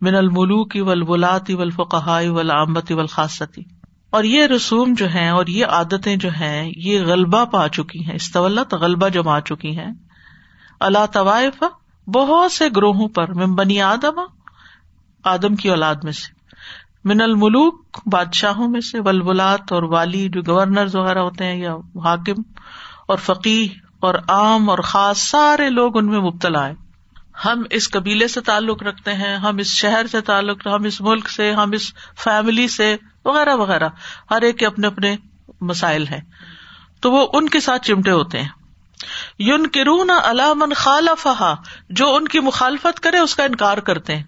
من الملوکی ولولاتی ولفقائی ولامتی ولخاصتی اور یہ رسوم جو ہیں اور یہ عادتیں جو ہیں، یہ غلبہ پا چکی ہیں، استولت غلبہ جما چکی ہیں۔ اللہ طوائف، بہت سے گروہوں پر، من بنی آدما آدم کی اولاد میں سے۔ من الملوک، بادشاہوں میں سے ولولات اور والی جو گورنر وغیرہ ہوتے ہیں یا حاکم اور فقی اور عام اور خاص، سارے لوگ ان میں مبتلا ہے ہم اس قبیلے سے تعلق رکھتے ہیں، ہم اس شہر سے تعلق، ہم اس ملک سے، ہم اس فیملی سے، وغیرہ وغیرہ۔ ہر ایک کے اپنے اپنے مسائل ہیں۔ تو وہ ان کے ساتھ چمٹے ہوتے ہیں۔ یون کرون علامن خالف جو ان کی مخالفت کرے، اس کا انکار کرتے ہیں۔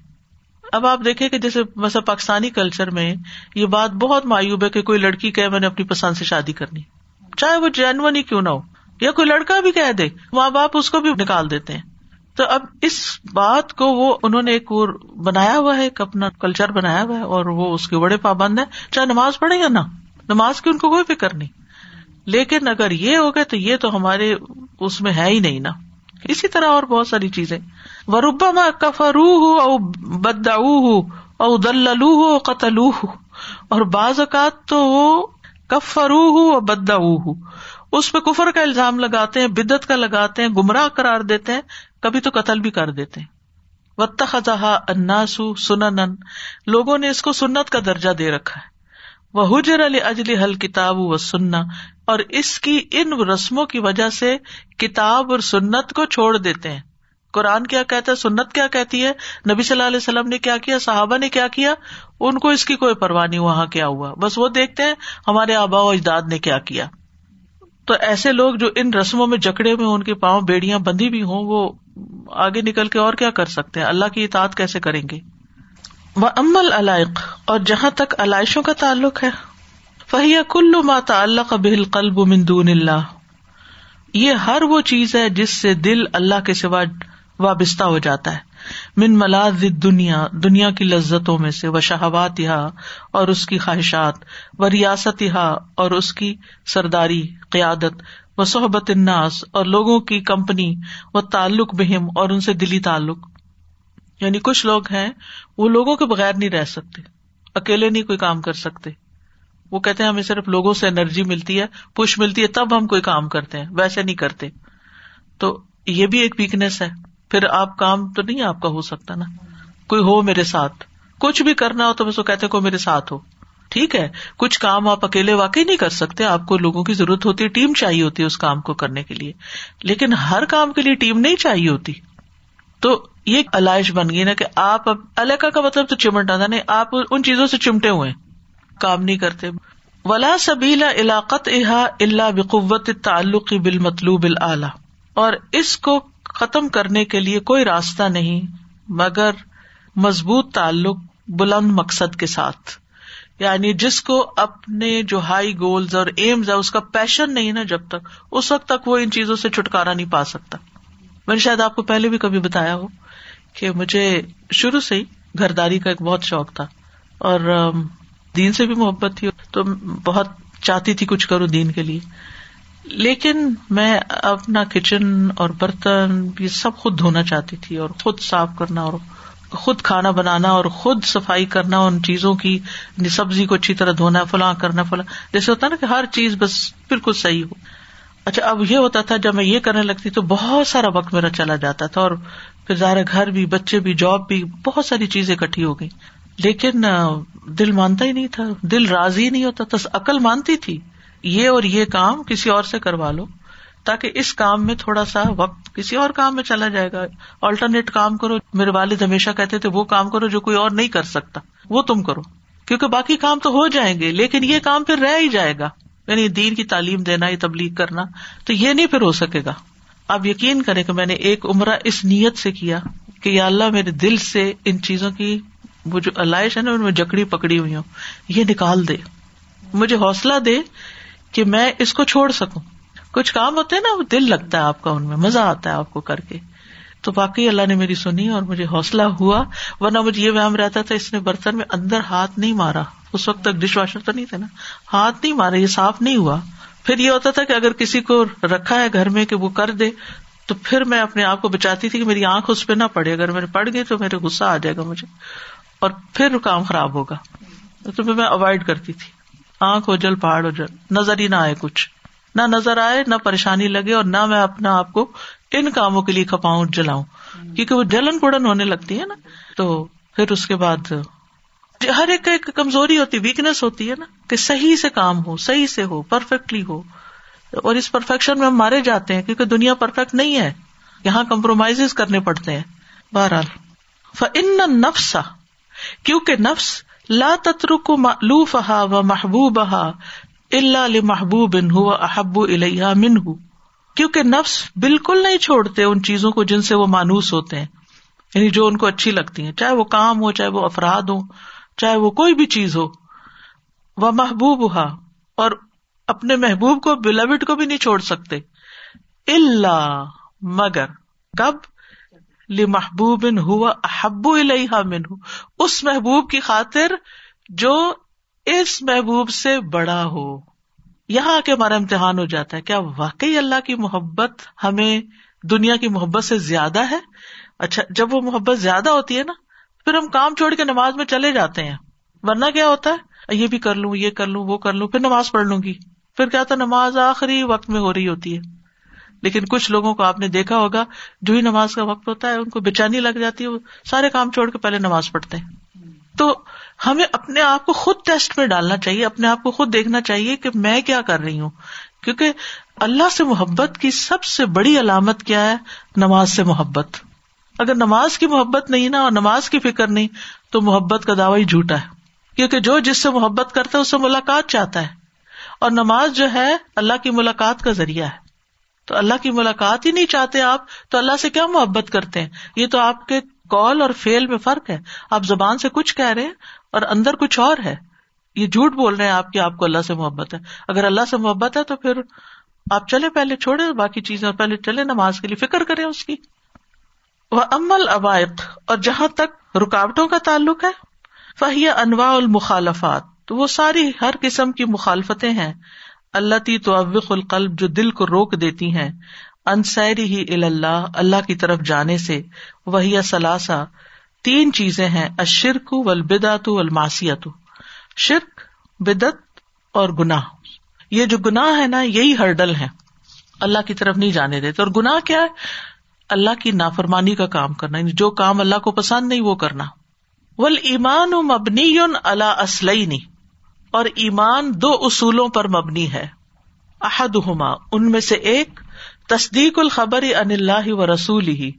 اب آپ دیکھیں کہ جیسے مثلا پاکستانی کلچر میں یہ بات بہت مایوب ہے کہ کوئی لڑکی کہ میں نے اپنی پسند سے شادی کرنی چاہے وہ جینون ہی کیوں نہ ہو، یا کوئی لڑکا بھی کہہ دے، ماں باپ اس کو بھی نکال دیتے ہیں۔ تو اب اس بات کو وہ، انہوں نے ایک بنایا ہوا ہے، ایک اپنا کلچر بنایا ہوا ہے، اور وہ اس کے بڑے پابند ہے چاہے نماز پڑھے یا نہ، نماز کی ان کو کوئی فکر نہیں۔ لیکن اگر یہ ہو گئے تو یہ تو ہمارے اس میں ہے ہی نہیں نا۔ اسی طرح اور بہت ساری چیزیں۔ وربا کفرو ہو او بدا ہو او دلو ہو قتل اور بعض اوقات تو وہ کفرو ہو بدا ہو اس پہ کفر کا الزام لگاتے ہیں بدت کا لگاتے ہیں، گمراہ کرار دیتے ہیں، کبھی تو قتل بھی کر دیتے ہیں۔ وط خزہ اناسو سنن لوگوں نے اس کو سنت کا درجہ دے رکھا ہے۔ وہ حجر علی اجلی حل کتاب و سننا اور اس کی ان رسموں کی وجہ سے کتاب اور سنت کو چھوڑ دیتے ہیں۔ قرآن کیا کہتا ہے؟ سنت کیا کہتی ہے؟ نبی صلی اللہ علیہ وسلم نے کیا کیا؟ صحابہ نے کیا کیا؟ ان کو اس کی کوئی پرواہ نہیں، وہاں کیا ہوا؟ بس وہ دیکھتے ہیں ہمارے آبا و اجداد نے کیا کیا۔ تو ایسے لوگ جو ان رسموں میں جکڑے میں ان کے پاؤں بیڑیاں بندھی بھی ہوں، وہ آگے نکل کے اور کیا کر سکتے ہیں؟ اللہ کی اطاعت کیسے کریں گے؟ وہ امل علائق، اور جہاں تک علائشوں کا تعلق ہے۔ فہیا کلو ماتا اللہ بہل قلب مندون اللہ۔ یہ ہر وہ چیز ہے جس سے دل اللہ کے سوا وابستہ ہو جاتا ہے۔ من ملاز دنیا دنیا کی لذتوں میں سے و شہوات یہاں اور اس کی خواہشات و ریاست یہاں اور اس کی سرداری، قیادت و صحبت الناس اور لوگوں کی کمپنی و تعلق بہم اور ان سے دلی تعلق۔ یعنی کچھ لوگ ہیں، وہ لوگوں کے بغیر نہیں رہ سکتے، اکیلے نہیں کوئی کام کر سکتے۔ وہ کہتے ہیں، ہمیں صرف لوگوں سے انرجی ملتی ہے، پش ملتی ہے، تب ہم کوئی کام کرتے ہیں، ویسے نہیں کرتے۔ تو یہ بھی ایک ویکنیس ہے۔ پھر آپ کام تو نہیں آپ کا ہو سکتا نا۔ کوئی ہو میرے ساتھ۔ کچھ بھی کرنا ہو تو بس وہ کہتے کوئی میرے ساتھ ہو۔ ٹھیک ہے۔ کچھ کام آپ اکیلے واقعی نہیں کر سکتے۔ آپ کو لوگوں کی ضرورت ہوتی ہے، ٹیم چاہیے ہوتی ہے اس کام کو کرنے کے لیے۔ لیکن ہر کام کے لیے ٹیم نہیں چاہیے ہوتی۔ تو یہ علائش بن گئی نا کہ آپ اب الکا کا مطلب تو چمٹا تھا۔ نہیں، آپ ان چیزوں سے چمٹے ہوئے کام نہیں کرتے۔ ولا سبیلا علاقت احا اللہ بقوت تعلق بال مطلوب اور اس کو ختم کرنے کے لیے کوئی راستہ نہیں، مگر مضبوط تعلق بلند مقصد کے ساتھ۔ یعنی جس کو اپنے جو ہائی گولز اور ایمز ہے، اس کا پیشن نہیں نا جب تک۔ اس وقت تک وہ ان چیزوں سے چھٹکارا نہیں پا سکتا۔ میں نے شاید آپ کو پہلے بھی کبھی بتایا ہو کہ مجھے شروع سے ہی گھرداری کا ایک بہت شوق تھا۔ اور دین سے بھی محبت تھی، تو بہت چاہتی تھی کچھ کروں دین کے لیے۔ لیکن میں اپنا کچن اور برتن یہ سب خود دھونا چاہتی تھی اور خود صاف کرنا اور خود کھانا بنانا اور خود صفائی کرنا ان چیزوں کی سبزی کو اچھی طرح دھونا، فلاں کرنا، فلاں۔ جیسے ہوتا نا کہ ہر چیز بس بالکل صحیح ہو۔ اچھا اب یہ ہوتا تھا جب میں یہ کرنے لگتی تو بہت سارا وقت میرا چلا جاتا تھا اور پھر ظاہر گھر بھی، بچے بھی، جاب بھی، بہت ساری چیزیں اکٹھی ہو گئی لیکن دل مانتا ہی نہیں تھا، دل راضی نہیں ہوتا تھا عقل مانتی تھی۔ یہ اور یہ کام کسی اور سے کروا لو تاکہ اس کام میں تھوڑا سا وقت کسی اور کام میں چلا جائے گا۔ آلٹرنیٹ کام کرو۔ میرے والد ہمیشہ کہتے تھے، وہ کام کرو جو کوئی اور نہیں کر سکتا۔ وہ تم کرو۔ کیونکہ باقی کام تو ہو جائیں گے، لیکن یہ کام پھر رہ ہی جائے گا۔ یعنی دین کی تعلیم دینا یا تبلیغ کرنا، تو یہ نہیں پھر ہو سکے گا۔ آپ یقین کریں کہ میں نے ایک عمرہ اس نیت سے کیا کہ یا اللہ میرے دل سے ان چیزوں کی وہ جو علائش ہے نا، ان میں جکڑی پکڑی ہوئی ہوں، یہ نکال دے۔ مجھے حوصلہ دے کہ میں اس کو چھوڑ سکوں۔ کچھ کام ہوتے ہیں نا، وہ دل لگتا ہے آپ کا ان میں، مزہ آتا ہے آپ کو کر کے۔ تو باقی اللہ نے میری سنی اور مجھے حوصلہ ہوا، ورنہ مجھے یہ وہم رہتا تھا، اس نے برتن میں اندر ہاتھ نہیں مارا۔ اس وقت تک ڈش واشر تو نہیں تھے نا۔ ہاتھ نہیں مارا، یہ صاف نہیں ہوا۔ پھر یہ ہوتا تھا کہ اگر کسی کو رکھا ہے گھر میں کہ وہ کر دے، تو پھر میں اپنے آپ کو بچاتی تھی کہ میری آنکھ اس پہ نہ پڑے۔ اگر میرے پڑ گئی تو میرے غصہ آ جائے گا مجھے۔ اور پھر کام خراب ہوگا۔ تو میں اوائڈ کرتی تھی۔ آنکھ ہو جل پہاڑ ہو جل نظر ہی نہ آئے کچھ۔ نہ نظر آئے، نہ پریشانی لگے اور نہ میں اپنا آپ کو ان کاموں کے لیے کھپاؤں، جلاؤں۔ کیونکہ وہ جلن پڑن ہونے لگتی ہے نا۔ تو پھر اس کے بعد ہر ایک ایک کمزوری ہوتی ویکنیس ہوتی ہے نا، کہ صحیح سے کام ہو، صحیح سے ہو پرفیکٹلی ہو۔ اور اس پرفیکشن میں ہم مارے جاتے ہیں کیونکہ دنیا پرفیکٹ نہیں ہے۔ یہاں کمپرومائز کرنے پڑتے ہیں۔ بہرحال فن نفسا کیونکہ نفس لا تتر کو و محبوب اللہ محبوب ہوا احب الیہ من کیونکہ نفس بالکل نہیں چھوڑتے ان چیزوں کو جن سے وہ مانوس ہوتے ہیں یعنی جو ان کو اچھی لگتی ہیں، چاہے وہ کام ہو، چاہے وہ افراد ہو چاہے وہ کوئی بھی چیز ہو۔ وہ محبوب ہا اور اپنے محبوب کو بلوڈ کو بھی نہیں چھوڑ سکتے۔ اللہ مگر، کب؟ محبوب ہوا احب الحا من اس محبوب کی خاطر جو اس محبوب سے بڑا ہو۔ یہاں آ کے ہمارا امتحان ہو جاتا ہے، کیا واقعی اللہ کی محبت ہمیں دنیا کی محبت سے زیادہ ہے؟ اچھا جب وہ محبت زیادہ ہوتی ہے نا، پھر ہم کام چھوڑ کے نماز میں چلے جاتے ہیں۔ ورنہ کیا ہوتا ہے؟ یہ بھی کر لوں، یہ کر لوں، وہ کر لوں، پھر نماز پڑھ لوں گی۔ پھر کیا تھا نماز آخری وقت میں ہو رہی ہوتی ہے۔ لیکن کچھ لوگوں کو آپ نے دیکھا ہوگا، جو ہی نماز کا وقت ہوتا ہے، ان کو بےچانی لگ جاتی ہے، وہ سارے کام چھوڑ کے پہلے نماز پڑھتے ہیں۔ تو ہمیں اپنے آپ کو خود ٹیسٹ میں ڈالنا چاہیے، اپنے آپ کو خود دیکھنا چاہیے کہ میں کیا کر رہی ہوں۔ کیونکہ اللہ سے محبت کی سب سے بڑی علامت کیا ہے؟ نماز سے محبت۔ اگر نماز کی محبت نہیں نا، اور نماز کی فکر نہیں، تو محبت کا دعوی جھوٹا ہے۔ کیونکہ جو جس سے محبت کرتا ہے، اس سے ملاقات چاہتا ہے۔ اور نماز جو ہے، اللہ کی ملاقات کا ذریعہ ہے۔ تو اللہ کی ملاقات ہی نہیں چاہتے آپ، تو اللہ سے کیا محبت کرتے ہیں؟ یہ تو آپ کے کال اور فیل میں فرق ہے۔ آپ زبان سے کچھ کہہ رہے ہیں اور اندر کچھ اور ہے۔ یہ جھوٹ بول رہے ہیں آپ کی آپ کو اللہ سے محبت ہے۔ اگر اللہ سے محبت ہے تو پھر آپ چلے پہلے چھوڑے باقی چیزیں پہلے چلے نماز کے لیے۔ فکر کریں اس کی۔ وہ امل عوائق اور جہاں تک رکاوٹوں کا تعلق ہے، فہی انواع المخالفات۔ تو وہ ساری ہر قسم کی مخالفتیں ہیں۔ اللہ تی تو القلب جو دل کو روک دیتی ہیں انسری ہی اللہ اللہ کی طرف جانے سے، وہی سلاسا تین چیزیں ہیں اشرک و البدات الماسیت شرک بدت اور گناہ۔ یہ جو گناہ ہے نا، یہی ہرڈل ہے اللہ کی طرف نہیں جانے دیتے۔ اور گناہ کیا ہے؟ اللہ کی نافرمانی کا کام کرنا یعنی جو کام اللہ کو پسند نہیں، وہ کرنا۔ ول ایمان مبنی اللہ اسلئی اور ایمان دو اصولوں پر مبنی ہے۔ احد ان میں سے ایک، تصدیق الخبر ان اللہ و رسول ہی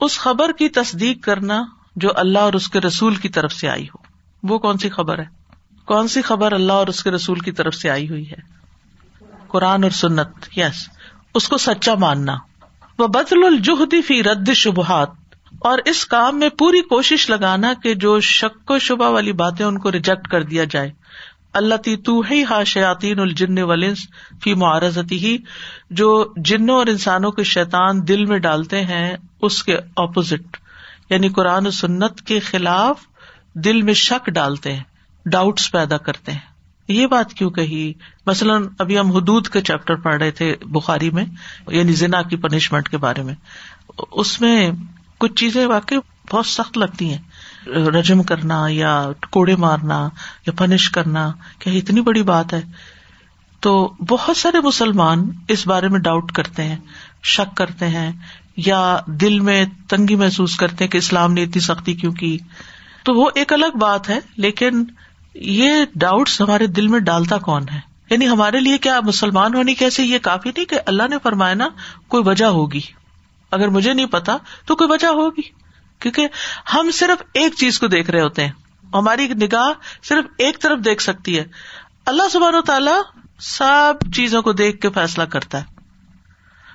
اس خبر کی تصدیق کرنا جو اللہ اور اس کے رسول کی طرف سے آئی ہو۔ وہ کون سی خبر ہے؟ کون سی خبر اللہ اور اس کے رسول کی طرف سے آئی ہوئی ہے؟ قرآن اور سنت، یس، اس کو سچا ماننا۔ وہ بدل الجہدی فی رد شبہات، اور اس کام میں پوری کوشش لگانا کہ جو شک و شبہ والی باتیں ان کو ریجیکٹ کر دیا جائے۔ اللہ تی تو ہی ہا شیاتین الجن ولنس فی معرضتی ہی جو جنوں اور انسانوں کے شیطان دل میں ڈالتے ہیں، اس کے اپوزٹ یعنی قرآن و سنت کے خلاف دل میں شک ڈالتے ہیں ڈاؤٹس پیدا کرتے ہیں۔ یہ بات کیوں کہی؟ مثلاً ابھی ہم حدود کے چیپٹر پڑھ رہے تھے بخاری میں یعنی زنا کی پنشمنٹ کے بارے میں۔ اس میں کچھ چیزیں واقعی بہت سخت لگتی ہیں۔ رجم کرنا یا کوڑے مارنا یا پنش کرنا، کیا اتنی بڑی بات ہے؟ تو بہت سارے مسلمان اس بارے میں ڈاؤٹ کرتے ہیں، شک کرتے ہیں، یا دل میں تنگی محسوس کرتے ہیں کہ اسلام نے اتنی سختی کیوں کی؟ تو وہ ایک الگ بات ہے، لیکن یہ ڈاؤٹس ہمارے دل میں ڈالتا کون ہے؟ یعنی ہمارے لیے کیا مسلمان ہونے کیسے یہ کافی نہیں کہ اللہ نے فرمایا نا، کوئی وجہ ہوگی۔ اگر مجھے نہیں پتا تو کوئی وجہ ہوگی۔ کیونکہ ہم صرف ایک چیز کو دیکھ رہے ہوتے ہیں ہماری نگاہ صرف ایک طرف دیکھ سکتی ہے۔ اللہ سبحان و تعالی سب چیزوں کو دیکھ کے فیصلہ کرتا ہے۔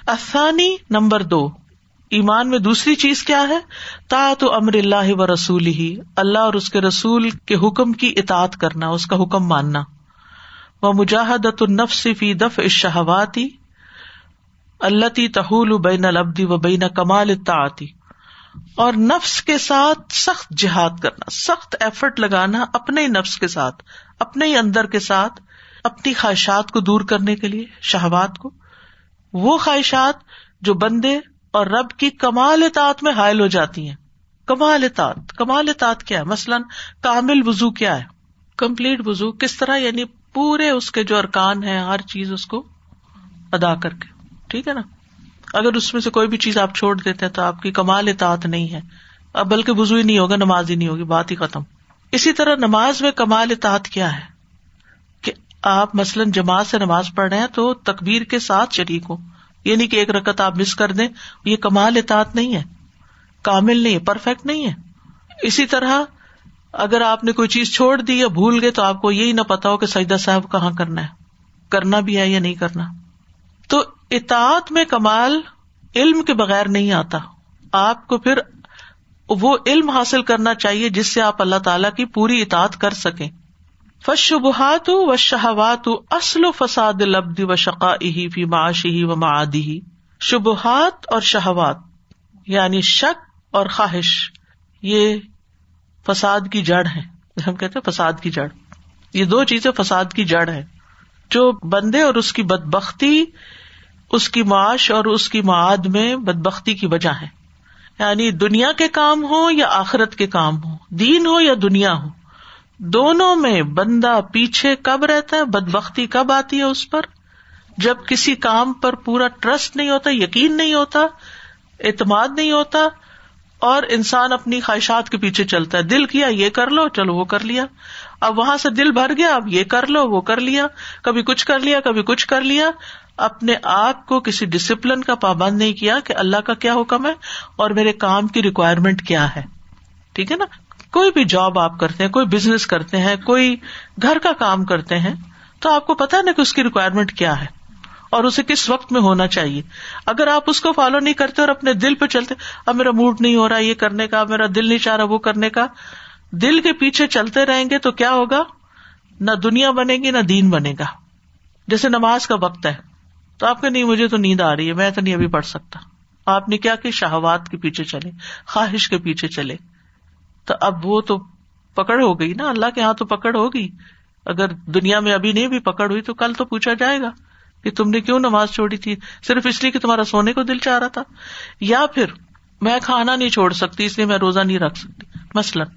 آسانی نمبر دو، ایمان میں دوسری چیز کیا ہے؟ تا تو امر اللہ و رسول ہی اللہ اور اس کے رسول کے حکم کی اطاط کرنا، اس کا حکم ماننا۔ وہ مجاہدت النفس فی دف شہواتی اللہ تی تحول بین البدی و بین کمال اطاعتی اور نفس کے ساتھ سخت جہاد کرنا، سخت ایفرٹ لگانا اپنے نفس کے ساتھ، اپنے ہی اندر کے ساتھ، اپنی خواہشات کو دور کرنے کے لیے شہبات کو۔ وہ خواہشات جو بندے اور رب کی کمال اطاعت میں حائل ہو جاتی ہیں۔ کمال اطاعت کمال اطاعت کیا ہے؟ مثلاً کامل وزو کیا ہے؟ کمپلیٹ وزو کس طرح؟ یعنی پورے اس کے جو ارکان ہے ہر چیز اس کو ادا کر کے۔ ٹھیک ہے نا؟ اگر اس میں سے کوئی بھی چیز آپ چھوڑ دیتے ہیں تو آپ کی کمال اطاعت نہیں ہے۔ اب بلکہ وزو ہی نہیں ہوگا، نماز ہی نہیں ہوگی، بات ہی ختم۔ اسی طرح نماز میں کمال اطاعت کیا ہے؟ کہ آپ مثلاً جماعت سے نماز پڑھ رہے ہیں تو تقبیر کے ساتھ شریک ہو۔ یہ نہیں کہ ایک رکت آپ مس کر دیں، یہ کمال اطاعت نہیں ہے۔ کامل نہیں ہے پرفیکٹ نہیں ہے۔ اسی طرح اگر آپ نے کوئی چیز چھوڑ دی یا بھول گئے تو آپ کو یہی نہ پتا ہو کہ سجدہ صاحب کہاں کرنا ہے۔ کرنا بھی ہے یا نہیں کرنا۔ تو اطاعت میں کمال علم کے بغیر نہیں آتا۔ آپ کو پھر وہ علم حاصل کرنا چاہیے جس سے آپ اللہ تعالی کی پوری اطاعت کر سکیں۔ فشبہات و شہوات اصل و فساد لبدی و شقا فی معاشی و معادی شبہات اور شہوات یعنی شک اور خواہش، یہ فساد کی جڑ ہے ہم کہتے فساد کی جڑ۔ یہ دو چیزیں فساد کی جڑ ہے جو بندے اور اس کی بد بختی اس کی معاش اور اس کی معاد میں بد بختی کی وجہ ہے۔ یعنی دنیا کے کام ہو یا آخرت کے کام ہو، دین ہو یا دنیا ہو، دونوں میں بندہ پیچھے کب رہتا ہے بد بختی کب آتی ہے اس پر؟ جب کسی کام پر پورا ٹرسٹ نہیں ہوتا، یقین نہیں ہوتا، اعتماد نہیں ہوتا، اور انسان اپنی خواہشات کے پیچھے چلتا ہے۔ دل کیا، یہ کر لو، چلو، وہ کر لیا۔ اب وہاں سے دل بھر گیا، اب یہ کر لو، وہ کر لیا۔ کبھی کچھ کر لیا، کبھی کچھ کر لیا۔ اپنے آپ کو کسی ڈسپلن کا پابند نہیں کیا کہ اللہ کا کیا حکم ہے اور میرے کام کی ریکوائرمنٹ کیا ہے۔ ٹھیک ہے نا؟ کوئی بھی جاب آپ کرتے ہیں، کوئی بزنس کرتے ہیں، کوئی گھر کا کام کرتے ہیں، تو آپ کو پتا نا کہ اس کی ریکوائرمنٹ کیا ہے اور اسے کس وقت میں ہونا چاہیے۔ اگر آپ اس کو فالو نہیں کرتے اور اپنے دل پہ چلتے، اب میرا موڈ نہیں ہو رہا یہ کرنے کا میرا دل نہیں چاہ رہا وہ کرنے کا، دل کے پیچھے چلتے رہیں گے تو کیا ہوگا؟ نہ دنیا بنے گی، نہ دین بنے گا۔ جیسے نماز کا وقت ہے۔ تو آپ کے نہیں، مجھے تو نیند آ رہی ہے، میں تو نہیں ابھی پڑھ سکتا۔ آپ نے کیا کہ شہوات کے پیچھے چلے، خواہش کے پیچھے چلے۔ تو اب وہ تو پکڑ ہو گئی نا، اللہ کے ہاں تو پکڑ ہوگی۔ اگر دنیا میں ابھی نہیں بھی پکڑ ہوئی تو کل تو پوچھا جائے گا کہ تم نے کیوں نماز چھوڑی تھی۔ صرف اس لیے کہ تمہارا سونے کو دل چاہ رہا تھا۔ یا پھر میں کھانا نہیں چھوڑ سکتی، اس لیے میں روزہ نہیں رکھ سکتی۔ مثلاً،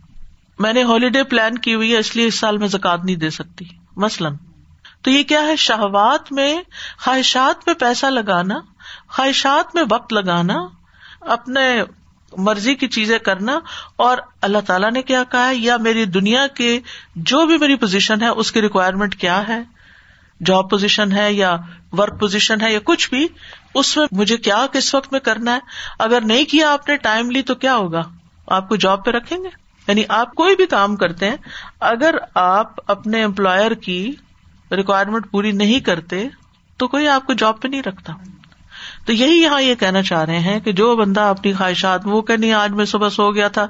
میں نے ہالیڈے پلان کی ہوئی ہے، اس لیے اس سال میں زکات نہیں دے سکتی۔ مثلاً تو یہ کیا ہے؟ شہوات میں خواہشات میں پیسہ لگانا، خواہشات میں وقت لگانا، اپنے مرضی کی چیزیں کرنا، اور اللہ تعالیٰ نے کیا کہا ہے؟ یا میری دنیا کے جو بھی میری پوزیشن ہے، اس کی ریکوائرمنٹ کیا ہے؟ جاب پوزیشن ہے یا ورک پوزیشن ہے یا کچھ بھی، اس میں مجھے کیا کس وقت میں کرنا ہے؟ اگر نہیں کیا آپ نے ٹائملی تو کیا ہوگا؟ آپ کو جاب پہ رکھیں گے؟ یعنی آپ کوئی بھی کام کرتے ہیں، اگر آپ اپنے امپلائر کی ریکوائرمنٹ پوری نہیں کرتے، تو کوئی آپ کو جاب پہ نہیں رکھتا۔ تو یہی یہاں یہ کہنا چاہ رہے ہیں کہ جو بندہ اپنی خواہشات، وہ کہ نہیں، آج میں صبح سو گیا تھا،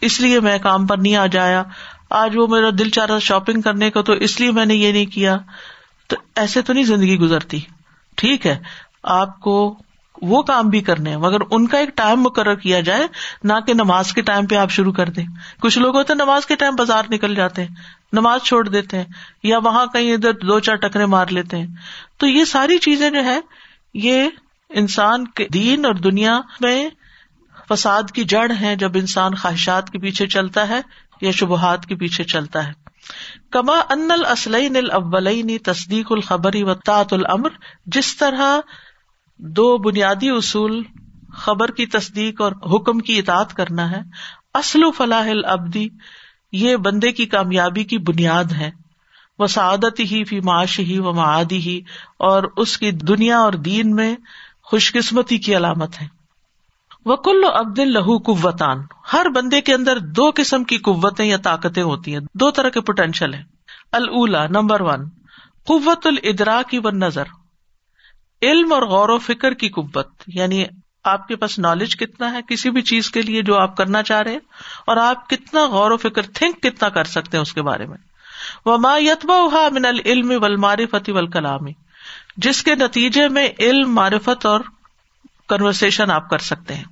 اس لیے میں کام پر نہیں آ جایا۔ آج وہ میرا دل چاہ رہا شاپنگ کرنے کا، تو اس لیے میں نے یہ نہیں کیا۔ تو ایسے تو نہیں زندگی گزرتی۔ ٹھیک ہے، آپ کو وہ کام بھی کرنے مگر ان کا ایک ٹائم مقرر کیا جائے، نہ کہ نماز کے ٹائم پہ آپ شروع کر دیں۔ کچھ لوگ ہوتے ہیں نماز کے ٹائم بازار نکل جاتے ہیں۔ نماز چھوڑ دیتے ہیں یا وہاں کہیں ادھر دو چار ٹکرے مار لیتے ہیں۔ تو یہ ساری چیزیں جو ہے یہ انسان کے دین اور دنیا میں فساد کی جڑ ہے جب انسان خواہشات کے پیچھے چلتا ہے یا شبہات کے پیچھے چلتا ہے۔ کما ان الاسلین الاولین تصدیق الخبری و تعط العمر جس طرح دو بنیادی اصول خبر کی تصدیق اور حکم کی اطاعت کرنا ہے، اصل و فلاح العبدی یہ بندے کی کامیابی کی بنیاد ہے۔ وہ سعادت ہی فی معاش ہی و معادی ہی، اور اس کی دنیا اور دین میں خوش قسمتی کی علامت ہے۔ وہ کل عبد لہو قوتان۔ ہر بندے کے اندر دو قسم کی قوتیں یا طاقتیں ہوتی ہیں۔ دو طرح کے پوٹینشیل ہیں۔ اللہ نمبر ون، قوت الدرا کی و نظر علم اور غور و فکر کی قوت یعنی آپ کے پاس نالج کتنا ہے کسی بھی چیز کے لیے جو آپ کرنا چاہ رہے ہیں؟ اور آپ کتنا غور و فکر تھنک کتنا کر سکتے ہیں اس کے بارے میں؟ وہ یتبا من العلم ولمارفتی ول کلامی جس کے نتیجے میں علم، معرفت اور کنورسن آپ کر سکتے ہیں۔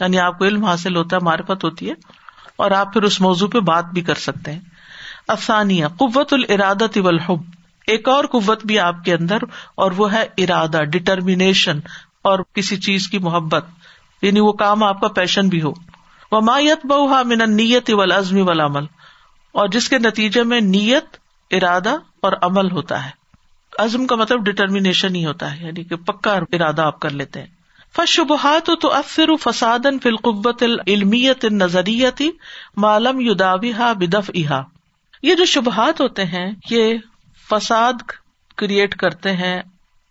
یعنی آپ کو علم حاصل ہوتا ہے، معرفت ہوتی ہے، اور آپ پھر اس موضوع پہ بات بھی کر سکتے ہیں۔ افسانیہ قوت الرادت والحب۔ ایک اور قوت بھی آپ کے اندر، اور وہ ہے ارادہ ڈٹرمینیشن اور کسی چیز کی محبت یعنی وہ کام آپ کا پیشن بھی ہو۔ وہ مایت بہا من نیت و ازمی و عمل اور جس کے نتیجے میں نیت، ارادہ اور عمل ہوتا ہے۔ عزم کا مطلب ڈٹرمینیشن ہی ہوتا ہے یعنی کہ پکا ارادہ آپ کر لیتے ہیں۔ فشبہات تو افسر فساد فلقبت العلمیت نظریتی معلوم یداوی بدف احا یہ جو شبہات ہوتے ہیں، یہ فساد کریٹ کرتے ہیں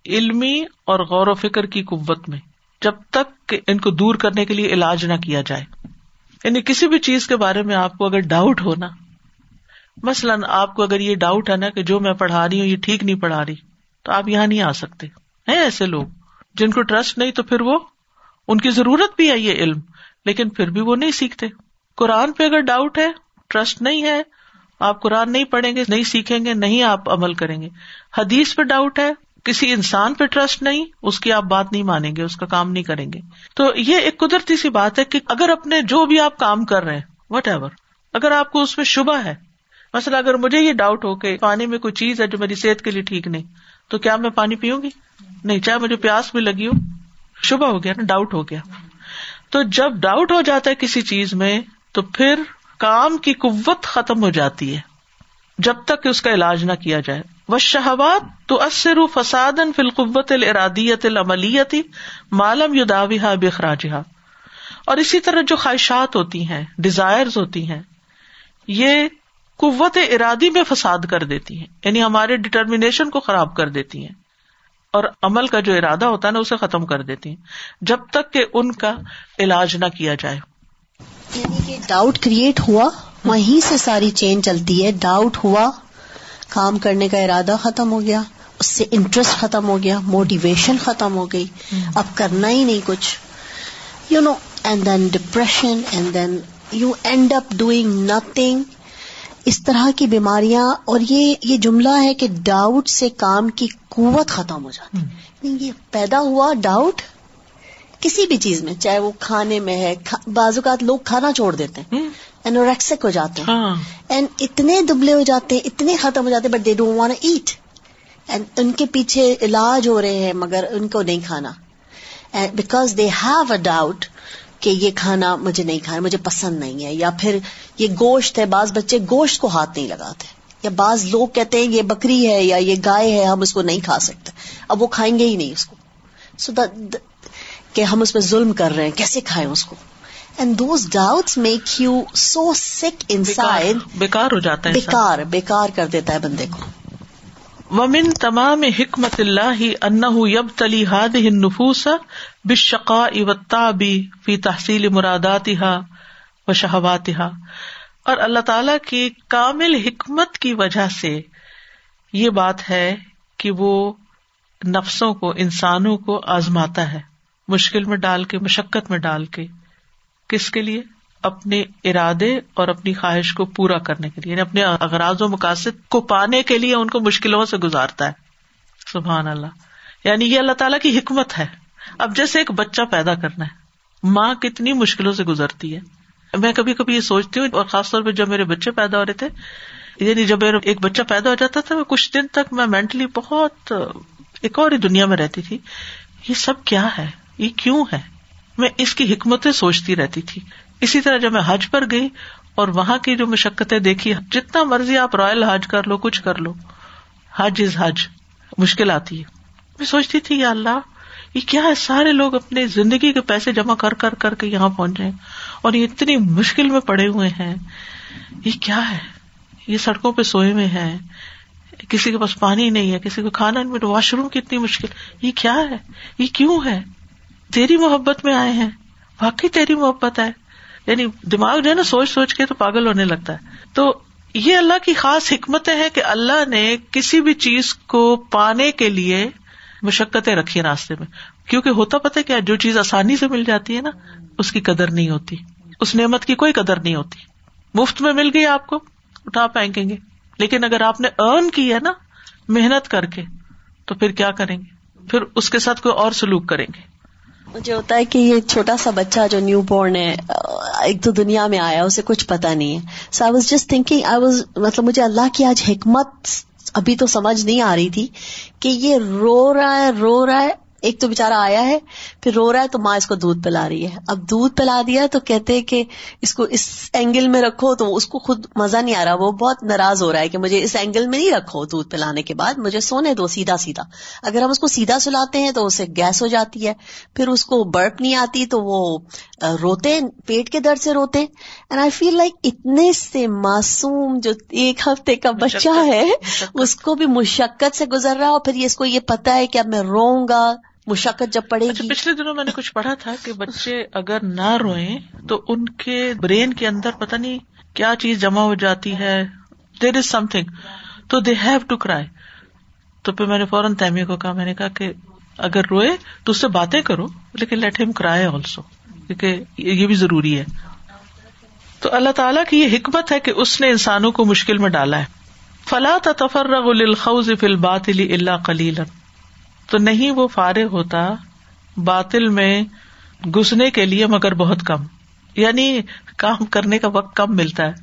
علمی اور غور و فکر کی قوت میں، جب تک کہ ان کو دور کرنے کے لیے علاج نہ کیا جائے۔ یعنی کسی بھی چیز کے بارے میں آپ کو اگر ڈاؤٹ ہو نا، مثلاً آپ کو اگر یہ ڈاؤٹ ہے نا کہ جو میں پڑھا رہی ہوں یہ ٹھیک نہیں پڑھا رہی، تو آپ یہاں نہیں آ سکتے۔ ہیں ایسے لوگ، جن کو ٹرسٹ نہیں تو پھر وہ، ان کی ضرورت بھی ہے یہ علم، لیکن پھر بھی وہ نہیں سیکھتے۔ قرآن پہ اگر ڈاؤٹ ہے ٹرسٹ نہیں ہے، آپ قرآن نہیں پڑھیں گے، نہیں سیکھیں گے، نہیں آپ عمل کریں گے۔ حدیث پہ ڈاؤٹ ہے کسی انسان پہ ٹرسٹ نہیں، اس کی آپ بات نہیں مانیں گے، اس کا کام نہیں کریں گے۔ تو یہ ایک قدرتی سی بات ہے کہ اگر اپنے جو بھی آپ کام کر رہے ہیں وٹ ایور اگر آپ کو اس میں شبہ ہے، مثلا اگر مجھے یہ ڈاؤٹ ہو کہ پانی میں کوئی چیز ہے جو میری صحت کے لیے ٹھیک نہیں، تو کیا میں پانی پیوں گی؟ نہیں، چاہے مجھے پیاس بھی لگی ہو، شبہ ہو گیا نا ڈاؤٹ ہو گیا۔ تو جب ڈاؤٹ ہو جاتا ہے کسی چیز میں، تو پھر کام کی قوت ختم ہو جاتی ہے، جب تک کہ اس کا علاج نہ کیا جائے۔ وہ شہبات تو اثر فساد فلقوت الرادیت العملیتی معلوم یداویہ بخراجہ اور اسی طرح جو خواہشات ہوتی ہیں ڈیزائر ہوتی ہیں، یہ قوت ارادی میں فساد کر دیتی ہیں یعنی ہمارے ڈٹرمینیشن کو خراب کر دیتی ہیں۔ اور عمل کا جو ارادہ ہوتا ہے نا، اسے ختم کر دیتی ہیں۔ جب تک کہ ان کا علاج نہ کیا جائے۔ یعنی کہ ڈاؤٹ کریٹ ہوا، وہیں سے ساری چین چلتی ہے۔ ڈاؤٹ ہوا کام کرنے کا ارادہ ختم ہو گیا اس سے انٹرسٹ ختم ہو گیا موٹیویشن ختم ہو گئی۔ اب کرنا ہی نہیں کچھ۔ You know and then depression and then you end up doing nothing اس طرح کی بیماریاں اور یہ یہ جملہ ہے کہ ڈاؤٹ سے کام کی قوت ختم ہو جاتی۔ یہ پیدا ہوا ڈاؤٹ کسی بھی چیز میں چاہے وہ کھانے میں ہے بعض اوقات لوگ کھانا چھوڑ دیتے ہیں۔ انوریکسک ہو جاتے ہیں. اینڈ ہاں۔ اتنے دبلے ہو جاتے ہیں اتنے ختم ہو جاتے ہیں but they don't want it and ان کے پیچھے علاج ہو رہے ہیں مگر ان کو نہیں کھانا. Because they have a doubt کہ یہ کھانا مجھے نہیں کھانا مجھے پسند نہیں ہے یا پھر یہ گوشت ہے بعض بچے گوشت کو ہاتھ نہیں لگاتے. یا بعض لوگ کہتے ہیں یہ بکری ہے یا یہ گائے ہے ہم اس کو نہیں کھا سکتے. اب وہ کھائیں گے ہی نہیں اس کو. سو so کہ ہم اس پہ ظلم کر رہے ہیں کیسے کھائیں اس کو؟ And those doubt make you so sick inside بیکار ہو جاتا ہے بیکار بیکار کر دیتا ہے بندے کو. ومن تمام حکمت اللہ انہ یب تلی ہاد نفوس بشقا اوتابی فی تحصیل مرادات و شہوات اور اللہ تعالی کی کامل حکمت کی وجہ سے یہ بات ہے کہ وہ نفسوں کو انسانوں کو آزماتا ہے مشکل میں ڈال کے مشقت میں ڈال کے۔ کس کے لیے؟ اپنے ارادے اور اپنی خواہش کو پورا کرنے کے لیے یعنی اپنے اغراض و مقاصد کو پانے کے لیے ان کو مشکلوں سے گزارتا ہے۔ سبحان اللہ۔ یعنی یہ اللہ تعالیٰ کی حکمت ہے۔ اب جیسے ایک بچہ پیدا کرنا ہے، ماں کتنی مشکلوں سے گزرتی ہے۔ میں کبھی کبھی یہ سوچتی ہوں، اور خاص طور پہ جب میرے بچے پیدا ہو رہے تھے یعنی جب میرا ایک بچہ پیدا ہو جاتا تھا، میں کچھ دن تک میں مینٹلی بہت ایک اور دنیا میں رہتی تھی۔ یہ سب کیا ہے؟ یہ کیوں ہے؟ میں اس کی حکمتیں سوچتی رہتی تھی۔ اسی طرح جب میں حج پر گئی اور وہاں کی جو مشقتیں دیکھی، جتنا مرضی آپ رائل حج کر لو، کچھ کر لو۔ حج از حج، مشکل آتی ہے۔ میں سوچتی تھی، یا اللہ، یہ کیا ہے؟ سارے لوگ اپنے زندگی کے پیسے جمع کر کر کر کے یہاں پہنچے اور یہ اتنی مشکل میں پڑے ہوئے ہیں۔ یہ کیا ہے؟ یہ سڑکوں پہ سوئے میں ہے کسی کے پاس پانی نہیں ہے، کسی کو کھانا نہیں، واش روم کی اتنی مشکل۔ یہ کیا ہے؟ یہ کیوں ہے؟ تیری محبت میں آئے ہیں۔ واقعی تیری محبت ہے۔ یعنی دماغ جو ہے نا سوچ سوچ کے تو پاگل ہونے لگتا ہے۔ تو یہ اللہ کی خاص حکمتیں ہیں کہ اللہ نے کسی بھی چیز کو پانے کے لیے مشقتیں رکھی راستے میں۔ کیونکہ ہوتا پتہ کیا جو چیز آسانی سے مل جاتی ہے نا، اس کی قدر نہیں ہوتی۔ اس نعمت کی کوئی قدر نہیں ہوتی۔ مفت میں مل گئی آپ کو، اٹھا پھینکیں گے۔ لیکن اگر آپ نے ارن کی ہے نا، محنت کر کے، تو پھر کیا کریں گے؟ پھر اس کے ساتھ کوئی اور سلوک کریں گے۔ مجھے ہوتا ہے کہ یہ چھوٹا سا بچہ جو نیو بورن ہے ایک تو دنیا میں آیا، اسے کچھ پتا نہیں ہے۔ So I was just thinking I was مطلب مجھے اللہ کی آج حکمت ابھی تو سمجھ نہیں آ رہی تھی کہ یہ رو رہا ہے، رو رہا ہے۔ ایک تو بےچارا آیا ہے پھر رو رہا ہے تو ماں اس کو دودھ پلا رہی ہے۔ اب دودھ پلا دیا تو کہتے کہ اس کو اس اینگل میں رکھو تو اس کو خود مزہ نہیں آ رہا۔ وہ بہت ناراض ہو رہا ہے کہ مجھے اس اینگل میں نہیں رکھو دودھ پلانے کے بعد مجھے سونے دو سیدھا سیدھا۔ اگر ہم اس کو سیدھا سلاتے ہیں تو اسے گیس ہو جاتی ہے۔ پھر اس کو برپ نہیں آتی تو وہ روتے پیٹ کے درد سے روتے اینڈ آئی فیل لائک اتنے سے معصوم جو ایک ہفتے کا بچہ ہے اس کو بھی مشقت سے گزر رہا اور پھر اس کو یہ پتا ہے کہ اب میں روؤں گا۔ مشقت جب پڑے اچھا، گی۔ پچھلے دنوں میں نے کچھ پڑھا تھا کہ بچے اگر نہ روئیں تو ان کے برین کے اندر پتا نہیں کیا چیز جمع ہو جاتی ہے۔ دیر از سم تھنگ تو دے ہیو ٹو کرائے تو پھر میں نے فوراً تیمیہ کو کہا میں نے کہا کہ اگر روئے تو اس سے باتیں کرو لیکن لیٹ ہم کرائے آلسو کیونکہ یہ بھی ضروری ہے۔ تو اللہ تعالیٰ کی یہ حکمت ہے کہ اس نے انسانوں کو مشکل میں ڈالا ہے۔ فلاں تفر رغ الخوز فل بات اللہ کلیلن تو نہیں وہ فارغ ہوتا، باطل میں گھسنے کے لیے مگر بہت کم۔ یعنی کام کرنے کا وقت کم ملتا ہے۔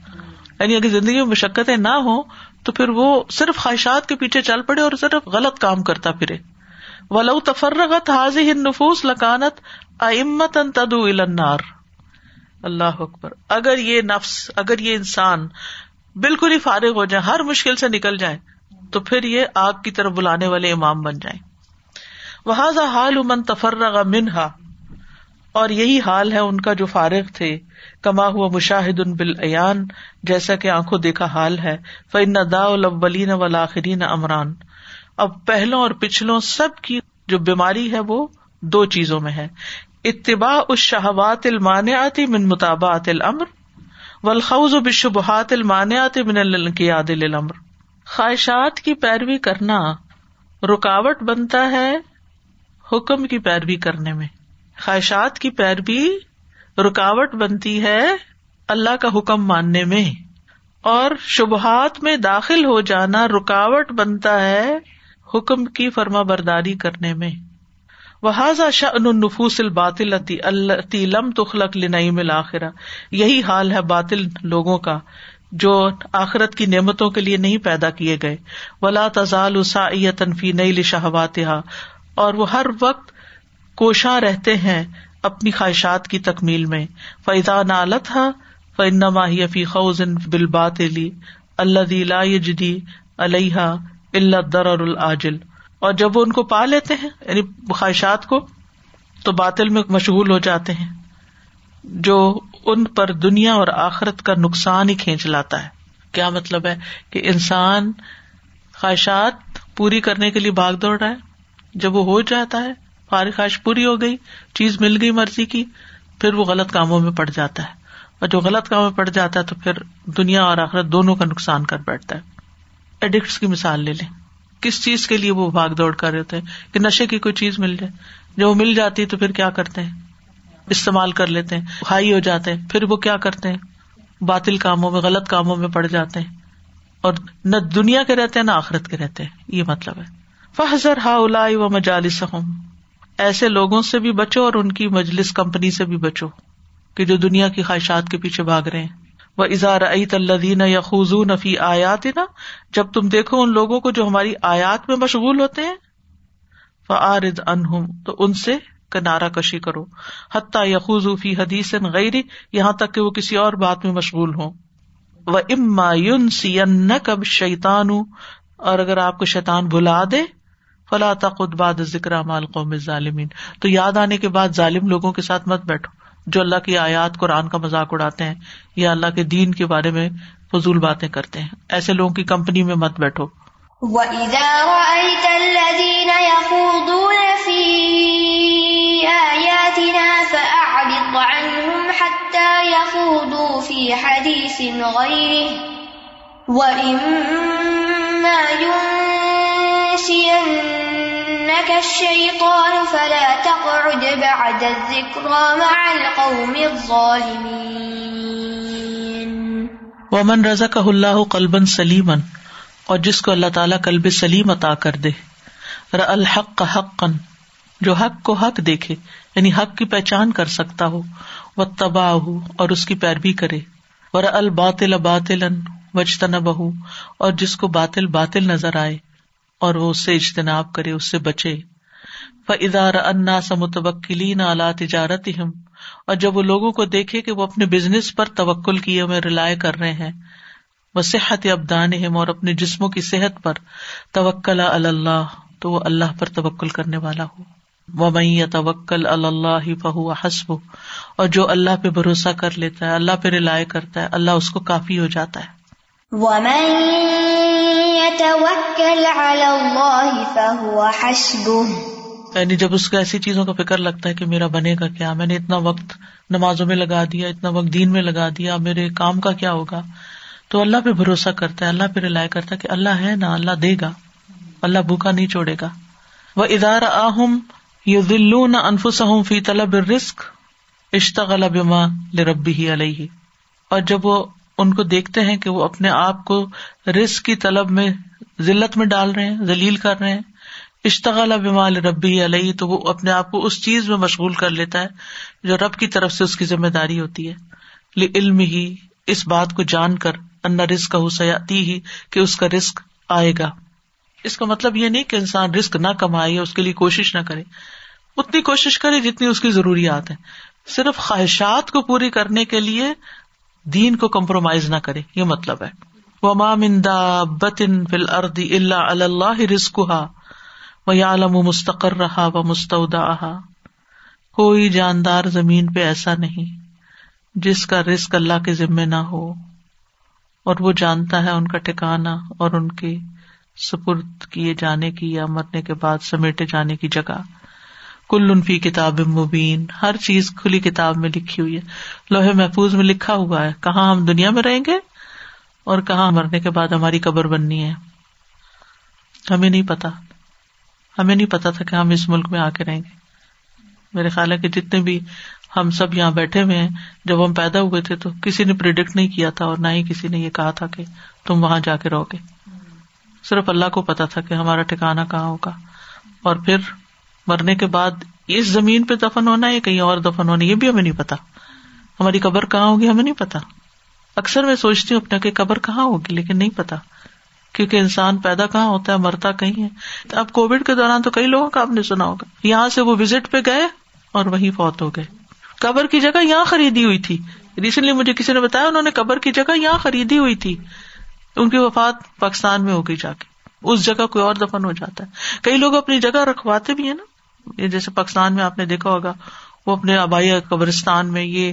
یعنی اگر زندگی میں مشقتیں نہ ہو تو پھر وہ صرف خواہشات کے پیچھے چل پڑے اور صرف غلط کام کرتا پھرے۔ ولو تفرغت حاضی نفوس لکانت امت ان تدو النار۔ اللہ اکبر۔ اگر یہ نفس، اگر یہ انسان بالکل ہی فارغ ہو جائے، ہر مشکل سے نکل جائے، تو پھر یہ آگ کی طرف بلانے والے امام بن جائیں۔ وہ حال امن تفرغ منہا اور یہی حال ہے ان کا جو فارغ تھے۔ کما ہوا مشاہد ان بال ایان جیسا کہ آنکھوں دیکھا حال ہے۔ فن دا الاولین والآخرین امران اب پہلوں اور پچھلوں سب کی جو بیماری ہے وہ دو چیزوں میں ہے۔ اتباع اس شہوات المانعاتی من مطابعت الامر، والخوض بالشبہات المانعات من الانقیاد للامر۔ خواہشات کی پیروی کرنا رکاوٹ بنتا ہے حکم کی پیروی کرنے میں۔ خواہشات کی پیروی رکاوٹ بنتی ہے اللہ کا حکم ماننے میں۔ اور شبہات میں داخل ہو جانا رکاوٹ بنتا ہے حکم کی فرما برداری کرنے میں۔ وہذا شأن النفوس الباطل التي لم تخلق لنعیم الاخرہ یہی حال ہے باطل لوگوں کا جو آخرت کی نعمتوں کے لیے نہیں پیدا کیے گئے۔ ولا تزال فی نیل شہواتها اور وہ ہر وقت کوشاں رہتے ہیں اپنی خواہشات کی تکمیل میں۔ فیضا نالت فنما ہی فی خوزن بل بات اللہ لا یجدی علیہ اللہ در اور العاجل اور جب وہ ان کو پا لیتے ہیں یعنی خواہشات کو، تو باطل میں مشغول ہو جاتے ہیں، جو ان پر دنیا اور آخرت کا نقصان ہی کھینچ لاتا ہے۔ کیا مطلب ہے کہ انسان خواہشات پوری کرنے کے لیے بھاگ دوڑ رہا ہے؟ جب وہ ہو جاتا ہے خواہش پوری ہو گئی، چیز مل گئی مرضی کی، پھر وہ غلط کاموں میں پڑ جاتا ہے۔ اور جو غلط کام میں پڑ جاتا ہے تو پھر دنیا اور آخرت دونوں کا نقصان کر بیٹھتا ہے۔ ایڈکٹس کی مثال لے لیں۔ کس چیز کے لیے وہ بھاگ دوڑ کر رہے ہیں؟ کہ نشے کی کوئی چیز مل جائے۔ جب وہ مل جاتی تو پھر کیا کرتے ہیں؟ استعمال کر لیتے ہیں۔ ہائی ہو جاتے ہیں۔ پھر وہ کیا کرتے ہیں؟ باطل کاموں میں، غلط کاموں میں پڑ جاتے ہیں۔ اور نہ دنیا کے رہتے ہیں، نہ آخرت کے رہتے ہیں۔ یہ مطلب ہے۔ فضر ہا الا و مجالس ایسے لوگوں سے بھی بچو اور ان کی مجلس کمپنی سے بھی بچو کہ جو دنیا کی خواہشات کے پیچھے بھاگ رہے ہیں۔ وہ اظہار عیت اللہ یا خوزو نفی آیات نا جب تم دیکھو ان لوگوں کو جو ہماری آیات میں مشغول ہوتے ہیں فعارد انہم تو ان سے کنارا کشی کرو۔ حتیٰ یخوز فی حدیث غیر یہاں تک کہ وہ کسی اور بات میں مشغول ہوں۔ وہ اما یون سی کب شیتان اور اگر آپ کو شیتان بلا دے فلا تقد باد ذکر مال قوم ظالمین تو یاد آنے کے بعد ظالم لوگوں کے ساتھ مت بیٹھو، جو اللہ کی آیات قرآن کا مذاق اڑاتے ہیں یا اللہ کے دین کے بارے میں فضول باتیں کرتے ہیں۔ ایسے لوگوں کی کمپنی میں مت بیٹھو۔ ومن رضا کا اللہ کلبن سلیمن اور جس کو اللہ تعالیٰ کلب سلیم عطا کر دے۔ الحق کا حق جو حق کو حق دیکھے یعنی حق کی پہچان کر سکتا ہو وہ تباہ ہو اور اس کی پیروی کرے۔ ور الباطل باطل وجتنا بہ اور جس کو باطل باطل نظر آئے۔ اور وہ اس سے اجتناب کرے، اس سے بچے۔ ادار انا سمتوکلین اعلی تجارت اور جب وہ لوگوں کو دیکھے کہ وہ اپنے بزنس پر توکل کیے ہوئے رلائے کر رہے ہیں وہ صحت ابدان اور اپنے جسموں کی صحت پر توکل اللہ، تو وہ اللہ پر توکل کرنے والا ہو۔ وہ میں توکل اللہ فہو حسب اور جو اللہ پہ بھروسہ کر لیتا ہے، اللہ پہ رلائے کرتا ہے، اللہ اس کو کافی ہو جاتا ہے۔ یعنی جب اس کو ایسی چیزوں کا فکر لگتا ہے کہ میرا بنے گا کیا؟ میں نے اتنا وقت نمازوں میں لگا دیا، اتنا وقت دین میں لگا دیا میرے کام کا کیا ہوگا؟ تو اللہ پہ بھروسہ کرتا ہے، اللہ پہ رلائے کرتا ہے کہ اللہ ہے نا، اللہ دے گا، اللہ بھوکا نہیں چھوڑے گا۔ وہ ادار آہم یو دلو نہ انفس فی طلب رسک اشتغل بما لربی ہی علیہ اور جب وہ ان کو دیکھتے ہیں کہ وہ اپنے آپ کو رسک کی طلب میں ذلت میں ڈال رہے ہیں، ذلیل کر رہے ہیں۔ اشتغال بمال ربی علیہ، تو وہ اپنے آپ کو اس چیز میں مشغول کر لیتا ہے جو رب کی طرف سے اس کی ذمہ داری ہوتی ہے۔ علم ہی اس بات کو جان کر انا رسک حسیاتی ہی کہ اس کا رسک آئے گا۔ اس کا مطلب یہ نہیں کہ انسان رسک نہ کمائے اس کے لیے کوشش نہ کرے۔ اتنی کوشش کرے جتنی اس کی ضروریات ہیں۔ صرف خواہشات کو پوری کرنے کے لیے دین کو کمپرومائز نہ کرے، یہ مطلب ہے۔ وہ مامندا بتن فل اردی اللہ اللہ رسکا وہ عالم و مستقر رہا و کوئی جاندار زمین پہ ایسا نہیں جس کا رسک اللہ کے ذمے نہ ہو، اور وہ جانتا ہے ان کا ٹھکانا اور ان کی سپرد کیے جانے کی یا مرنے کے بعد سمیٹے جانے کی جگہ۔ کل انفی کتاب مبین، ہر چیز کھلی کتاب میں لکھی ہوئی ہے۔ لوہے محفوظ میں لکھا ہوا ہے، کہاں ہم دنیا میں رہیں گے اور کہاں مرنے کے بعد ہماری قبر بننی ہے۔ ہمیں نہیں پتا۔ ہمیں نہیں پتا تھا کہ ہم اس ملک میں آ کے رہیں گے۔ میرے خیال ہے کہ جتنے بھی ہم سب یہاں بیٹھے ہوئے ہیں، جب ہم پیدا ہوئے تھے تو کسی نے پرڈکٹ نہیں کیا تھا اور نہ ہی کسی نے یہ کہا تھا کہ تم وہاں جا کے رہو گے۔ صرف اللہ کو پتا تھا کہ ہمارا ٹھکانا کہاں ہوگا۔ اور پھر مرنے کے بعد اس زمین پہ دفن ہونا ہے کہیں اور دفن ہونا یہ بھی ہمیں نہیں پتا۔ ہماری قبر کہاں ہوگی ہمیں نہیں پتا۔ اکثر میں سوچتی ہوں اپنا کہ قبر کہاں ہوگی، لیکن نہیں پتا۔ کیونکہ انسان پیدا کہاں ہوتا ہے، مرتا کہیں ہے۔ اب کووڈ کے دوران تو کئی لوگوں کا آپ نے سنا ہوگا۔ یہاں سے وہ وزٹ پہ گئے اور وہیں فوت ہو گئے۔ قبر کی جگہ یہاں خریدی ہوئی تھی۔ ریسنٹلی مجھے کسی نے بتایا انہوں نے قبر کی جگہ یہاں خریدی ہوئی تھی۔ ان کی وفات پاکستان میں ہو گئی جا کے۔ اس جگہ کوئی اور دفن ہو جاتا ہے۔ کئی لوگ اپنی جگہ رکھواتے بھی ہیں نا۔ جیسے پاکستان میں آپ نے دیکھا ہوگا، وہ اپنے آبائی قبرستان میں، یہ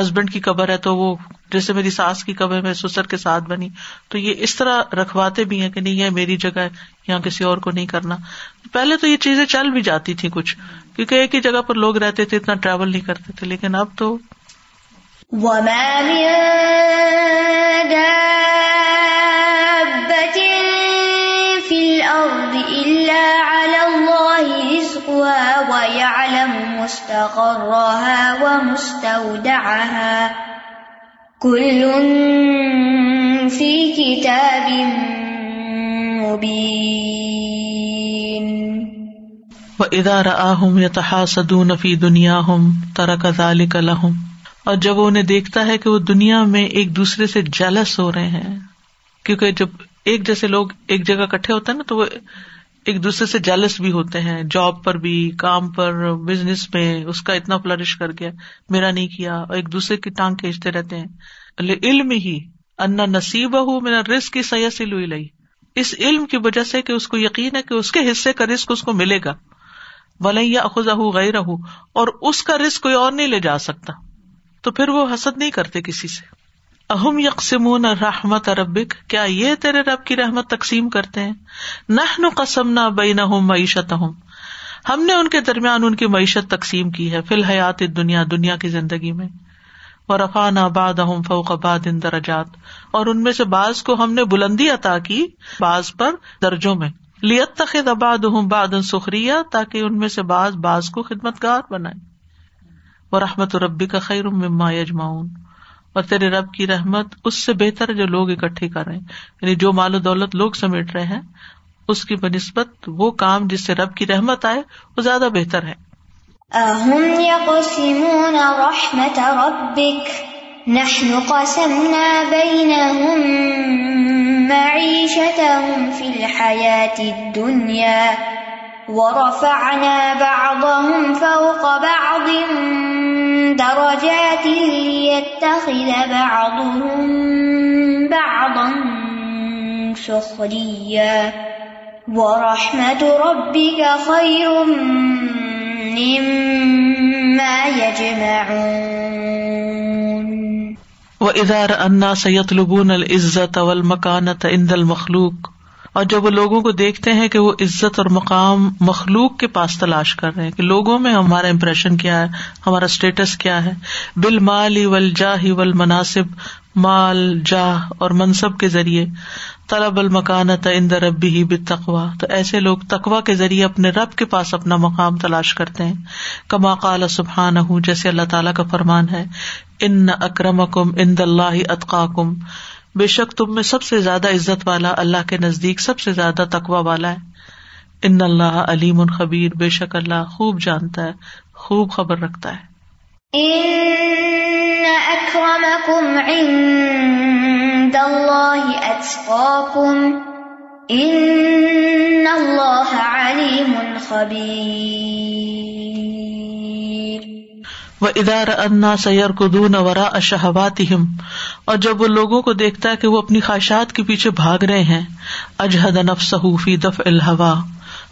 ہسبینڈ کی قبر ہے تو وہ جیسے میری ساس کی قبر میں سسر کے ساتھ بنی۔ تو یہ اس طرح رکھواتے بھی ہیں کہ نہیں، یہ میری جگہ ہے، یہاں کسی اور کو نہیں کرنا۔ پہلے تو یہ چیزیں چل بھی جاتی تھی کچھ، کیونکہ ایک ہی جگہ پر لوگ رہتے تھے، اتنا ٹریول نہیں کرتے تھے، لیکن اب تو مستقرها ومستودعها. كل في كتاب مبين. وإذا رآهم يتحاسدون في دنياهم ترك ذلك لهم۔ اور جب وہ انہیں دیکھتا ہے کہ وہ دنیا میں ایک دوسرے سے جلس ہو رہے ہیں، کیونکہ جب ایک جیسے لوگ ایک جگہ کٹھے ہوتے ہیں نا، تو وہ ایک دوسرے سے جیلس بھی ہوتے ہیں جاب پر بھی، کام پر بزنس میں، اس کا اتنا فلرش کر گیا میرا نہیں کیا، اور ایک دوسرے کی ٹانگ کھینچتے رہتے ہیں۔ علم ہی انا نصیب ہوں میرا رسک کی سیاسی لوئی لئی اس علم کی وجہ سے کہ اس کو یقین ہے کہ اس کے حصے کا رسک اس کو ملے گا۔ ولیا خزا غیر اور اس کا رسک کوئی اور نہیں لے جا سکتا۔ تو پھر وہ حسد نہیں کرتے کسی سے۔ اہم یکسمون رحمت اربک کیا یہ تیرے رب کی رحمت تقسیم کرتے ہیں؟ نہ قسم نہ بئی معیشت ہم نے ان کے درمیان ان کی معیشت تقسیم کی ہے، فی الحیات دنیا دنیا کی زندگی میں۔ اور رفا نہ باد اہم فوق باد ان درجات۔ اور ان میں سے بعض کو ہم نے بلندی عطا کی بعض پر درجوں میں۔ لیت تخد اباد ہوں باد سخریہ تاکہ ان میں سے بعض بعض کو خدمت گار بنائے۔ وہ رحمت ربی کا خیر مما یجماؤن اور تیرے رب کی رحمت اس سے بہتر جو لوگ اکٹھے کر رہے ہیں۔ یعنی جو مال و دولت لوگ سمیٹ رہے ہیں، اس کی بنسبت وہ کام جس سے رب کی رحمت آئے، وہ زیادہ بہتر ہے۔ ورفعنا بعضهم فوق بعض درجات ليتخذ بعضهم بعضا سخريا. ورحمة ربك خير مما يجمعون. وإذا رأى الناس يطلبون العزة والمكانة عند المخلوق اور جب وہ لوگوں کو دیکھتے ہیں کہ وہ عزت اور مقام مخلوق کے پاس تلاش کر رہے ہیں کہ لوگوں میں ہمارا امپریشن کیا ہے، ہمارا اسٹیٹس کیا ہے۔ بال مال ول جا ہی ول مناسب مال، جاہ اور منصب کے ذریعے۔ طلب المکانت اندر ربی ہی بتقوا تو ایسے لوگ تقوا کے ذریعے اپنے رب کے پاس اپنا مقام تلاش کرتے ہیں۔ کما قال سبحان ہوں جیسے اللہ تعالیٰ کا فرمان ہے، ان اکرم کم اند اللہ اطقا کم بے شک تم میں سب سے زیادہ عزت والا اللہ کے نزدیک سب سے زیادہ تقوا والا ہے۔ ان اللہ علیم خبیر، بے شک اللہ خوب جانتا ہے، خوب خبر رکھتا ہے۔ وہ ادار انا سیر کو ورا اشہوات اور جب وہ لوگوں کو دیکھتا ہے کہ وہ اپنی خواہشات کے پیچھے بھاگ رہے ہیں، اجہد نف صحوفی دف الحوا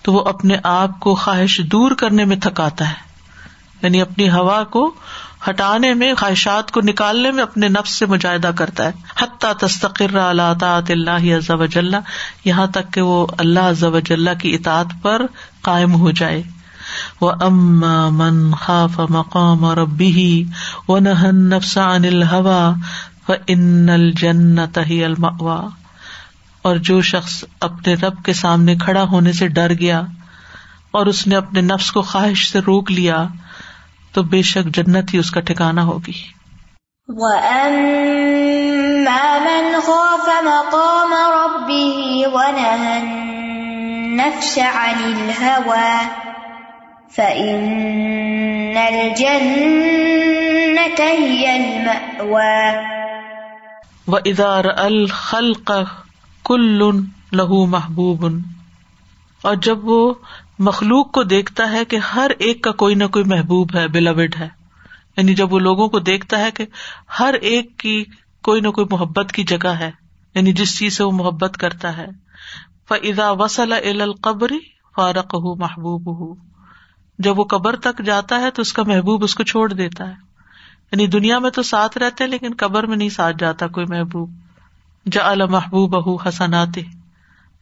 تو وہ اپنے آپ کو خواہش دور کرنے میں تھکاتا ہے۔ یعنی اپنی ہوا کو ہٹانے میں، خواہشات کو نکالنے میں اپنے نفس سے مجاہدہ کرتا ہے۔ حتیٰ تستقر اللہ تعاط اللہ عزب وجل یہاں تک کہ وہ اللہ عزب وجل کی اطاعت پر قائم ہو جائے۔ وہ اما من خاف مقام اور ابی و نہن نفس عن الحوا و ان الجنت ہی المأوا اور جو شخص اپنے رب کے سامنے کھڑا ہونے سے ڈر گیا اور اس نے اپنے نفس کو خواہش سے روک لیا، تو بے شک جنت ہی اس کا ٹھکانا ہوگی۔ وَأَمَّا مَنْ خَافَ مَقَامَ رَبِّهِ وَنَهَى النَّفْسَ عَنِ الْهَوَى فَإِنَّ الْجَنَّةَ هِيَ الْمَأْوَى وَإِذَا رَأَى الْخَلْقَ كُلٌّ لَهُ مَحْبُوبٌ اور جب وہ مخلوق کو دیکھتا ہے کہ ہر ایک کا کوئی نہ کوئی محبوب ہے بلاوڈ ہے یعنی جب وہ لوگوں کو دیکھتا ہے کہ ہر ایک کی کوئی نہ کوئی محبت کی جگہ ہے یعنی جس چیز سے وہ محبت کرتا ہے فضا وسل القبری فارق ہو محبوب ہو جب وہ قبر تک جاتا ہے تو اس کا محبوب اس کو چھوڑ دیتا ہے۔ یعنی دنیا میں تو ساتھ رہتے ہیں لیکن قبر میں نہیں ساتھ جاتا کوئی محبوب۔ جا محبوب اہو حسنات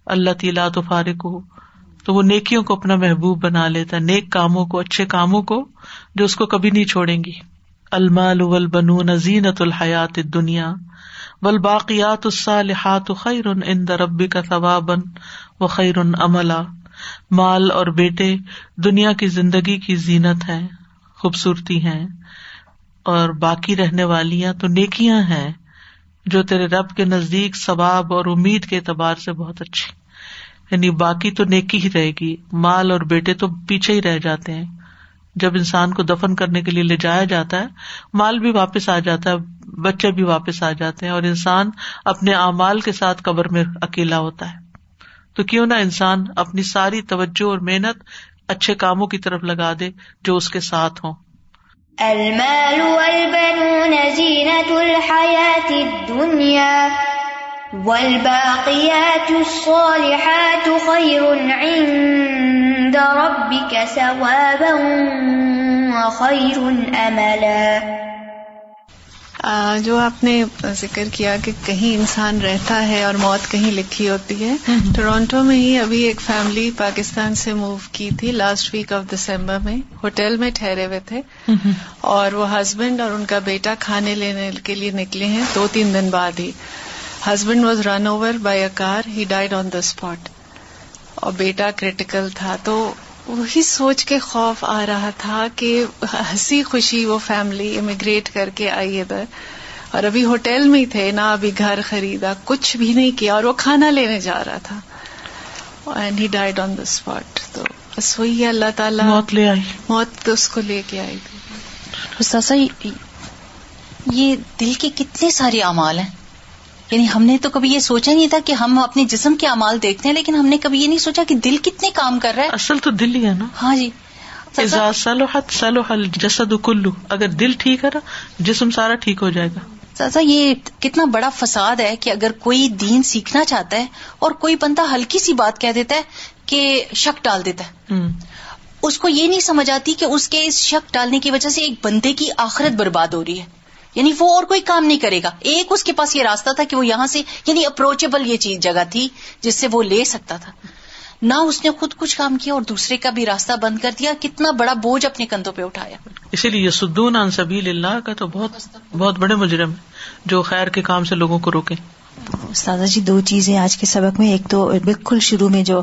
اللہ تیلا تو فارق ہو تو وہ نیکیوں کو اپنا محبوب بنا لیتا ہے، نیک کاموں کو، اچھے کاموں کو جو اس کو کبھی نہیں چھوڑیں گی۔ المال ول بنون زینت الحیات دنیا ول باقیات الصالحات خیر ان ربی کا ثوابن و خیر عملا۔ مال اور بیٹے دنیا کی زندگی کی زینت ہے خوبصورتی ہے اور باقی رہنے والیاں تو نیکیاں ہیں، جو تیرے رب کے نزدیک ثواب اور امید کے اعتبار سے بہت اچھی۔ یعنی باقی تو نیکی ہی رہے گی، مال اور بیٹے تو پیچھے ہی رہ جاتے ہیں۔ جب انسان کو دفن کرنے کے لیے لے جایا جاتا ہے، مال بھی واپس آ جاتا ہے، بچے بھی واپس آ جاتے ہیں، اور انسان اپنے اعمال کے ساتھ قبر میں اکیلا ہوتا ہے۔ تو کیوں نہ انسان اپنی ساری توجہ اور محنت اچھے کاموں کی طرف لگا دے جو اس کے ساتھ ہوں۔ المال والبنون زینت الحیات الدنیا والباقیات الصالحات خیر عند ربك ثوابا وخیر املا جو آپ نے ذکر کیا کہ کہیں انسان رہتا ہے اور موت کہیں لکھی ہوتی ہے ٹورانٹو میں ہی ابھی ایک فیملی پاکستان سے موو کی تھی لاسٹ ویک آف دسمبر میں۔ ہوٹل میں ٹھہرے ہوئے تھے۔ اور وہ ہسبینڈ اور ان کا بیٹا کھانے لینے کے لیے نکلے ہیں دو تین دن بعد ہی۔ Husband was run over by a car he died on the spot اور بیٹا کریٹیکل تھا تو وہی سوچ کے خوف آ رہا تھا کہ ہنسی خوشی وہ فیملی امیگریٹ کر کے آئی ادھر۔ اور ابھی ہوٹل میں ہی تھے نہ ابھی گھر خریدا کچھ بھی نہیں کیا اور وہ کھانا لینے جا رہا تھا۔ And he died on the spot تو بس وہی ہے اللہ تعالیٰ موت لے آئی۔ موت اس کو لے کے آئی تھی۔ یہ دل کے کتنے سارے اعمال ہیں؟ یعنی ہم نے تو کبھی یہ سوچا نہیں تھا کہ ہم اپنے جسم کے امال دیکھتے ہیں لیکن ہم نے کبھی یہ نہیں سوچا کہ دل کتنے کام کر رہا ہے۔ اصل تو دل ہی ہے نا۔ ہاں جی۔ سلوحت سلوحل جسد کلو اگر دل ٹھیک ہے نا جسم سارا ٹھیک ہو جائے گا۔ سازا یہ کتنا بڑا فساد ہے کہ اگر کوئی دین سیکھنا چاہتا ہے اور کوئی بندہ ہلکی سی بات کہہ دیتا ہے کہ شک ڈال دیتا ہے۔ اس کو یہ نہیں سمجھ آتی کہ اس کے اس شک ڈالنے کی وجہ سے ایک بندے کی آخرت برباد ہو رہی ہے۔ یعنی وہ اور کوئی کام نہیں کرے گا۔ ایک اس کے پاس یہ راستہ تھا کہ وہ یہاں سے یعنی اپروچیبل یہ چیز جگہ تھی جس سے وہ لے سکتا تھا۔ نہ اس نے خود کچھ کام کیا اور دوسرے کا بھی راستہ بند کر دیا، کتنا بڑا بوجھ اپنے کندھوں پہ اٹھایا۔ اسی لیے سدون سبیل اللہ کا تو بہت بہت بڑے مجرم جو خیر کے کام سے لوگوں کو روکے۔ استاذہ جی دو چیزیں آج کے سبق میں، ایک تو بالکل شروع میں جو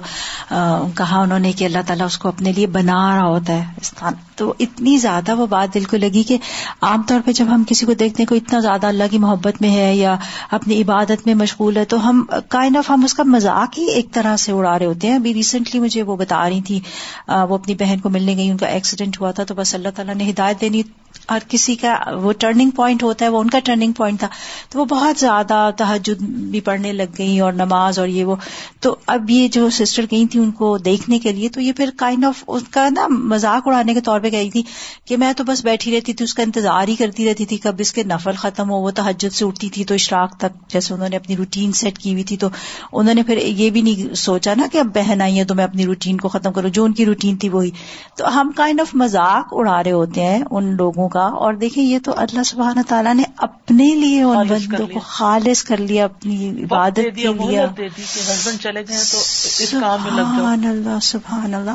کہا انہوں نے کہ اللہ تعالیٰ اس کو اپنے لیے بنا رہا ہوتا ہے استان تو اتنی زیادہ وہ بات دل کو لگی کہ عام طور پہ جب ہم کسی کو دیکھتے ہیں کوئی اتنا زیادہ اللہ کی محبت میں ہے یا اپنی عبادت میں مشغول ہے، تو ہم کائنڈ آف ہم اس کا مذاق ہی ایک طرح سے اڑا رہے ہوتے ہیں۔ ابھی ریسنٹلی مجھے وہ بتا رہی تھی وہ اپنی بہن کو ملنے گئی، ان کا ایکسیڈنٹ ہوا تھا، تو بس اللہ تعالیٰ نے ہدایت دینی ہر کسی کا وہ ٹرننگ پوائنٹ ہوتا ہے، وہ ان کا ٹرننگ پوائنٹ تھا۔ تو وہ بہت زیادہ تحجد بھی پڑھنے لگ گئی اور نماز اور یہ وہ۔ تو اب یہ جو سسٹر گئی تھی ان کو دیکھنے کے لیے، تو یہ پھر کائنڈ آف اس کا نا مذاق اڑانے کے طور پہ گئی تھی کہ میں تو بس بیٹھی رہتی تھی، اس کا انتظار ہی کرتی رہتی تھی۔ کب اس کے نفل ختم ہو، وہ تحجد سے اٹھتی تھی تو اشراق تک، جیسے انہوں نے اپنی روٹین سیٹ کی ہوئی تھی۔ تو انہوں نے پھر یہ بھی نہیں سوچا نا کہ اب بہن آئی ہے تو میں اپنی روٹین کو ختم کروں۔ جو ان کی روٹین تھی وہی۔ تو ہم کائنڈ آف مذاق اڑا رہے ہوتے ہیں ان لوگوں کا۔ ہوگا اور دیکھیں یہ تو اللہ سبحانہ تعالیٰ نے اپنے لیے ان بندوں کو خالص کر لیا اپنی عبادت کے لیے ہسبینڈ چلے گئے تو سبحان اللہ سبحان اللہ۔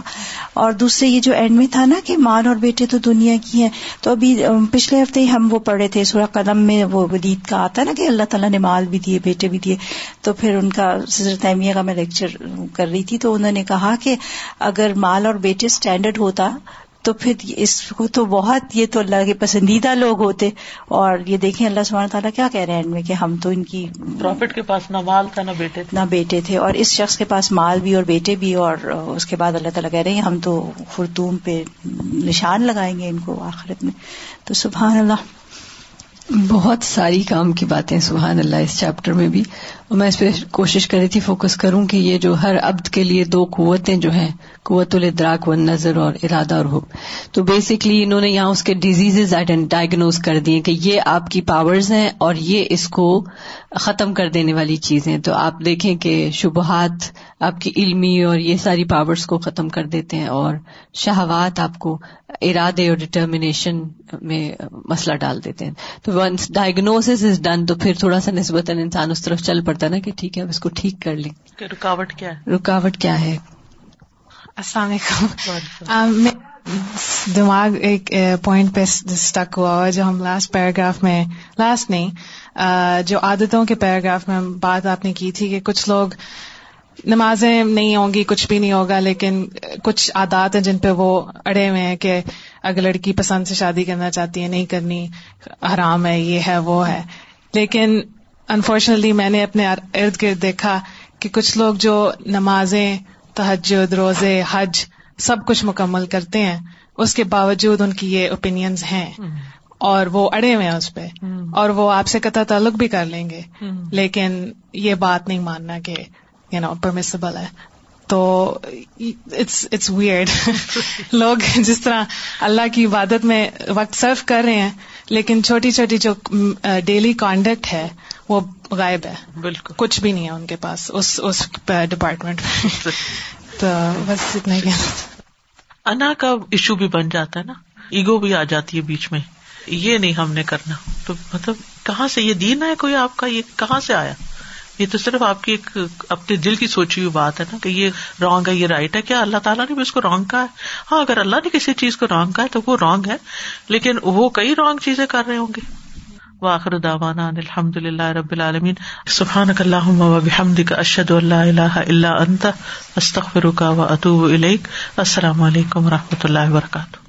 اور دوسرے یہ جو اینڈ میں تھا نا کہ مال اور بیٹے تو دنیا کی ہیں۔ تو ابھی پچھلے ہفتے ہی ہم وہ پڑھے تھے سورہ قلم میں وہ ودید کا آتا ہے نا کہ اللہ تعالیٰ نے مال بھی دیے بیٹے بھی دیے۔ تو پھر ان کا تیمیہ کا میں لیکچر کر رہی تھی تو انہوں نے کہا کہ اگر مال اور بیٹے اسٹینڈرڈ ہوتا تو پھر اس کو تو بہت یہ تو اللہ کے پسندیدہ لوگ ہوتے اور یہ دیکھیں اللہ سبحانہ تعالیٰ کیا کہہ رہے ہیں کہ ہم تو ان کی پروفٹ کے پاس نہ مال تھا نہ بیٹے نہ بیٹے تھے اور اس شخص کے پاس مال بھی اور بیٹے بھی اور اس کے بعد اللہ تعالیٰ کہہ رہے ہیں ہم تو خرطوم پہ نشان لگائیں گے ان کو آخرت میں۔ تو سبحان اللہ۔ بہت ساری کام کی باتیں سبحان اللہ اس چیپٹر میں بھی۔ اور میں اس پہ کوشش کر رہی تھی فوکس کروں کہ یہ جو ہر عبد کے لیے دو قوتیں جو ہیں، قوت الادراک و نظر اور ارادہ اور حکم تو بیسکلی انہوں نے یہاں اس کے ڈیزیز ڈائگنوز کر دیے کہ یہ آپ کی پاورز ہیں اور یہ اس کو ختم کر دینے والی چیزیں تو آپ دیکھیں کہ شبہات آپ کی علمی اور یہ ساری پاورز کو ختم کر دیتے ہیں اور شہوات آپ کو ارادے اور ڈٹرمنیشن میں مسئلہ ڈال دیتے ہیں۔ تو ونس ڈائگنوس از ڈن تو پھر تھوڑا سا نسبتاً انسان اس طرف چل پڑتا نا کہ ٹھیک ہے اب اس کو ٹھیک کر لیں۔ رکاوٹ کیا ہے؟ رکاوٹ کیا ہے؟ السلام علیکم۔ دماغ ایک پوائنٹ پہ اسٹک ہوا ہوا جو ہم لاسٹ پیراگراف میں لاسٹ نہیں جو عادتوں کے پیراگراف میں بات آپ نے کی تھی کہ کچھ لوگ نمازیں نہیں ہوں گی کچھ بھی نہیں ہوگا لیکن کچھ عادات ہیں جن پہ وہ اڑے ہوئے ہیں کہ اگر لڑکی پسند سے شادی کرنا چاہتی ہے نہیں کرنی حرام ہے یہ ہے وہ ہے۔ لیکن انفارچونیٹلی میں نے اپنے ارد گرد دیکھا کہ کچھ لوگ جو نمازیں تحجد روزے حج سب کچھ مکمل کرتے ہیں اس کے باوجود ان کی یہ اوپینئنز ہیں اور وہ اڑے ہوئے ہیں اس پہ۔ اور وہ آپ سے قطع تعلق بھی کر لیں گے۔ لیکن یہ بات نہیں ماننا کہ یو نو پرمیسبل ہے۔ تو اٹس ویئرڈ لوگ جس طرح اللہ کی عبادت میں وقت صرف کر رہے ہیں لیکن چھوٹی چھوٹی جو ڈیلی کانڈکٹ ہے وہ غائب ہے۔ بالکل۔ کچھ بھی نہیں ہے ان کے پاس اس اس ڈپارٹمنٹ میں۔ تو بس اتنا ہی۔ انا کا ایشو بھی بن جاتا ہے نا۔ ایگو بھی آ جاتی ہے بیچ میں۔ یہ نہیں ہم نے کرنا۔ تو مطلب کہاں سے یہ دین ہے کوئی آپ کا؟ یہ کہاں سے آیا؟ یہ تو صرف آپ کی ایک اپنے دل کی سوچی ہوئی بات ہے نا کہ یہ رانگ ہے یہ رائٹ ہے۔ کیا اللہ تعالیٰ نے بھی اس کو رانگ کہا ہے؟ ہاں اگر اللہ نے کسی چیز کو رانگ کہا ہے تو وہ رانگ ہے لیکن وہ کئی رانگ چیزیں کر رہے ہوں گے۔ وآخر دعوانا ان الحمد للہ رب العالمین. سبحانک اللہم و بحمدک اشد اللہ الہ الا انت، استغفرک و اتوب اطوب السلام علیکم و رحمۃ اللہ وبرکاتہ.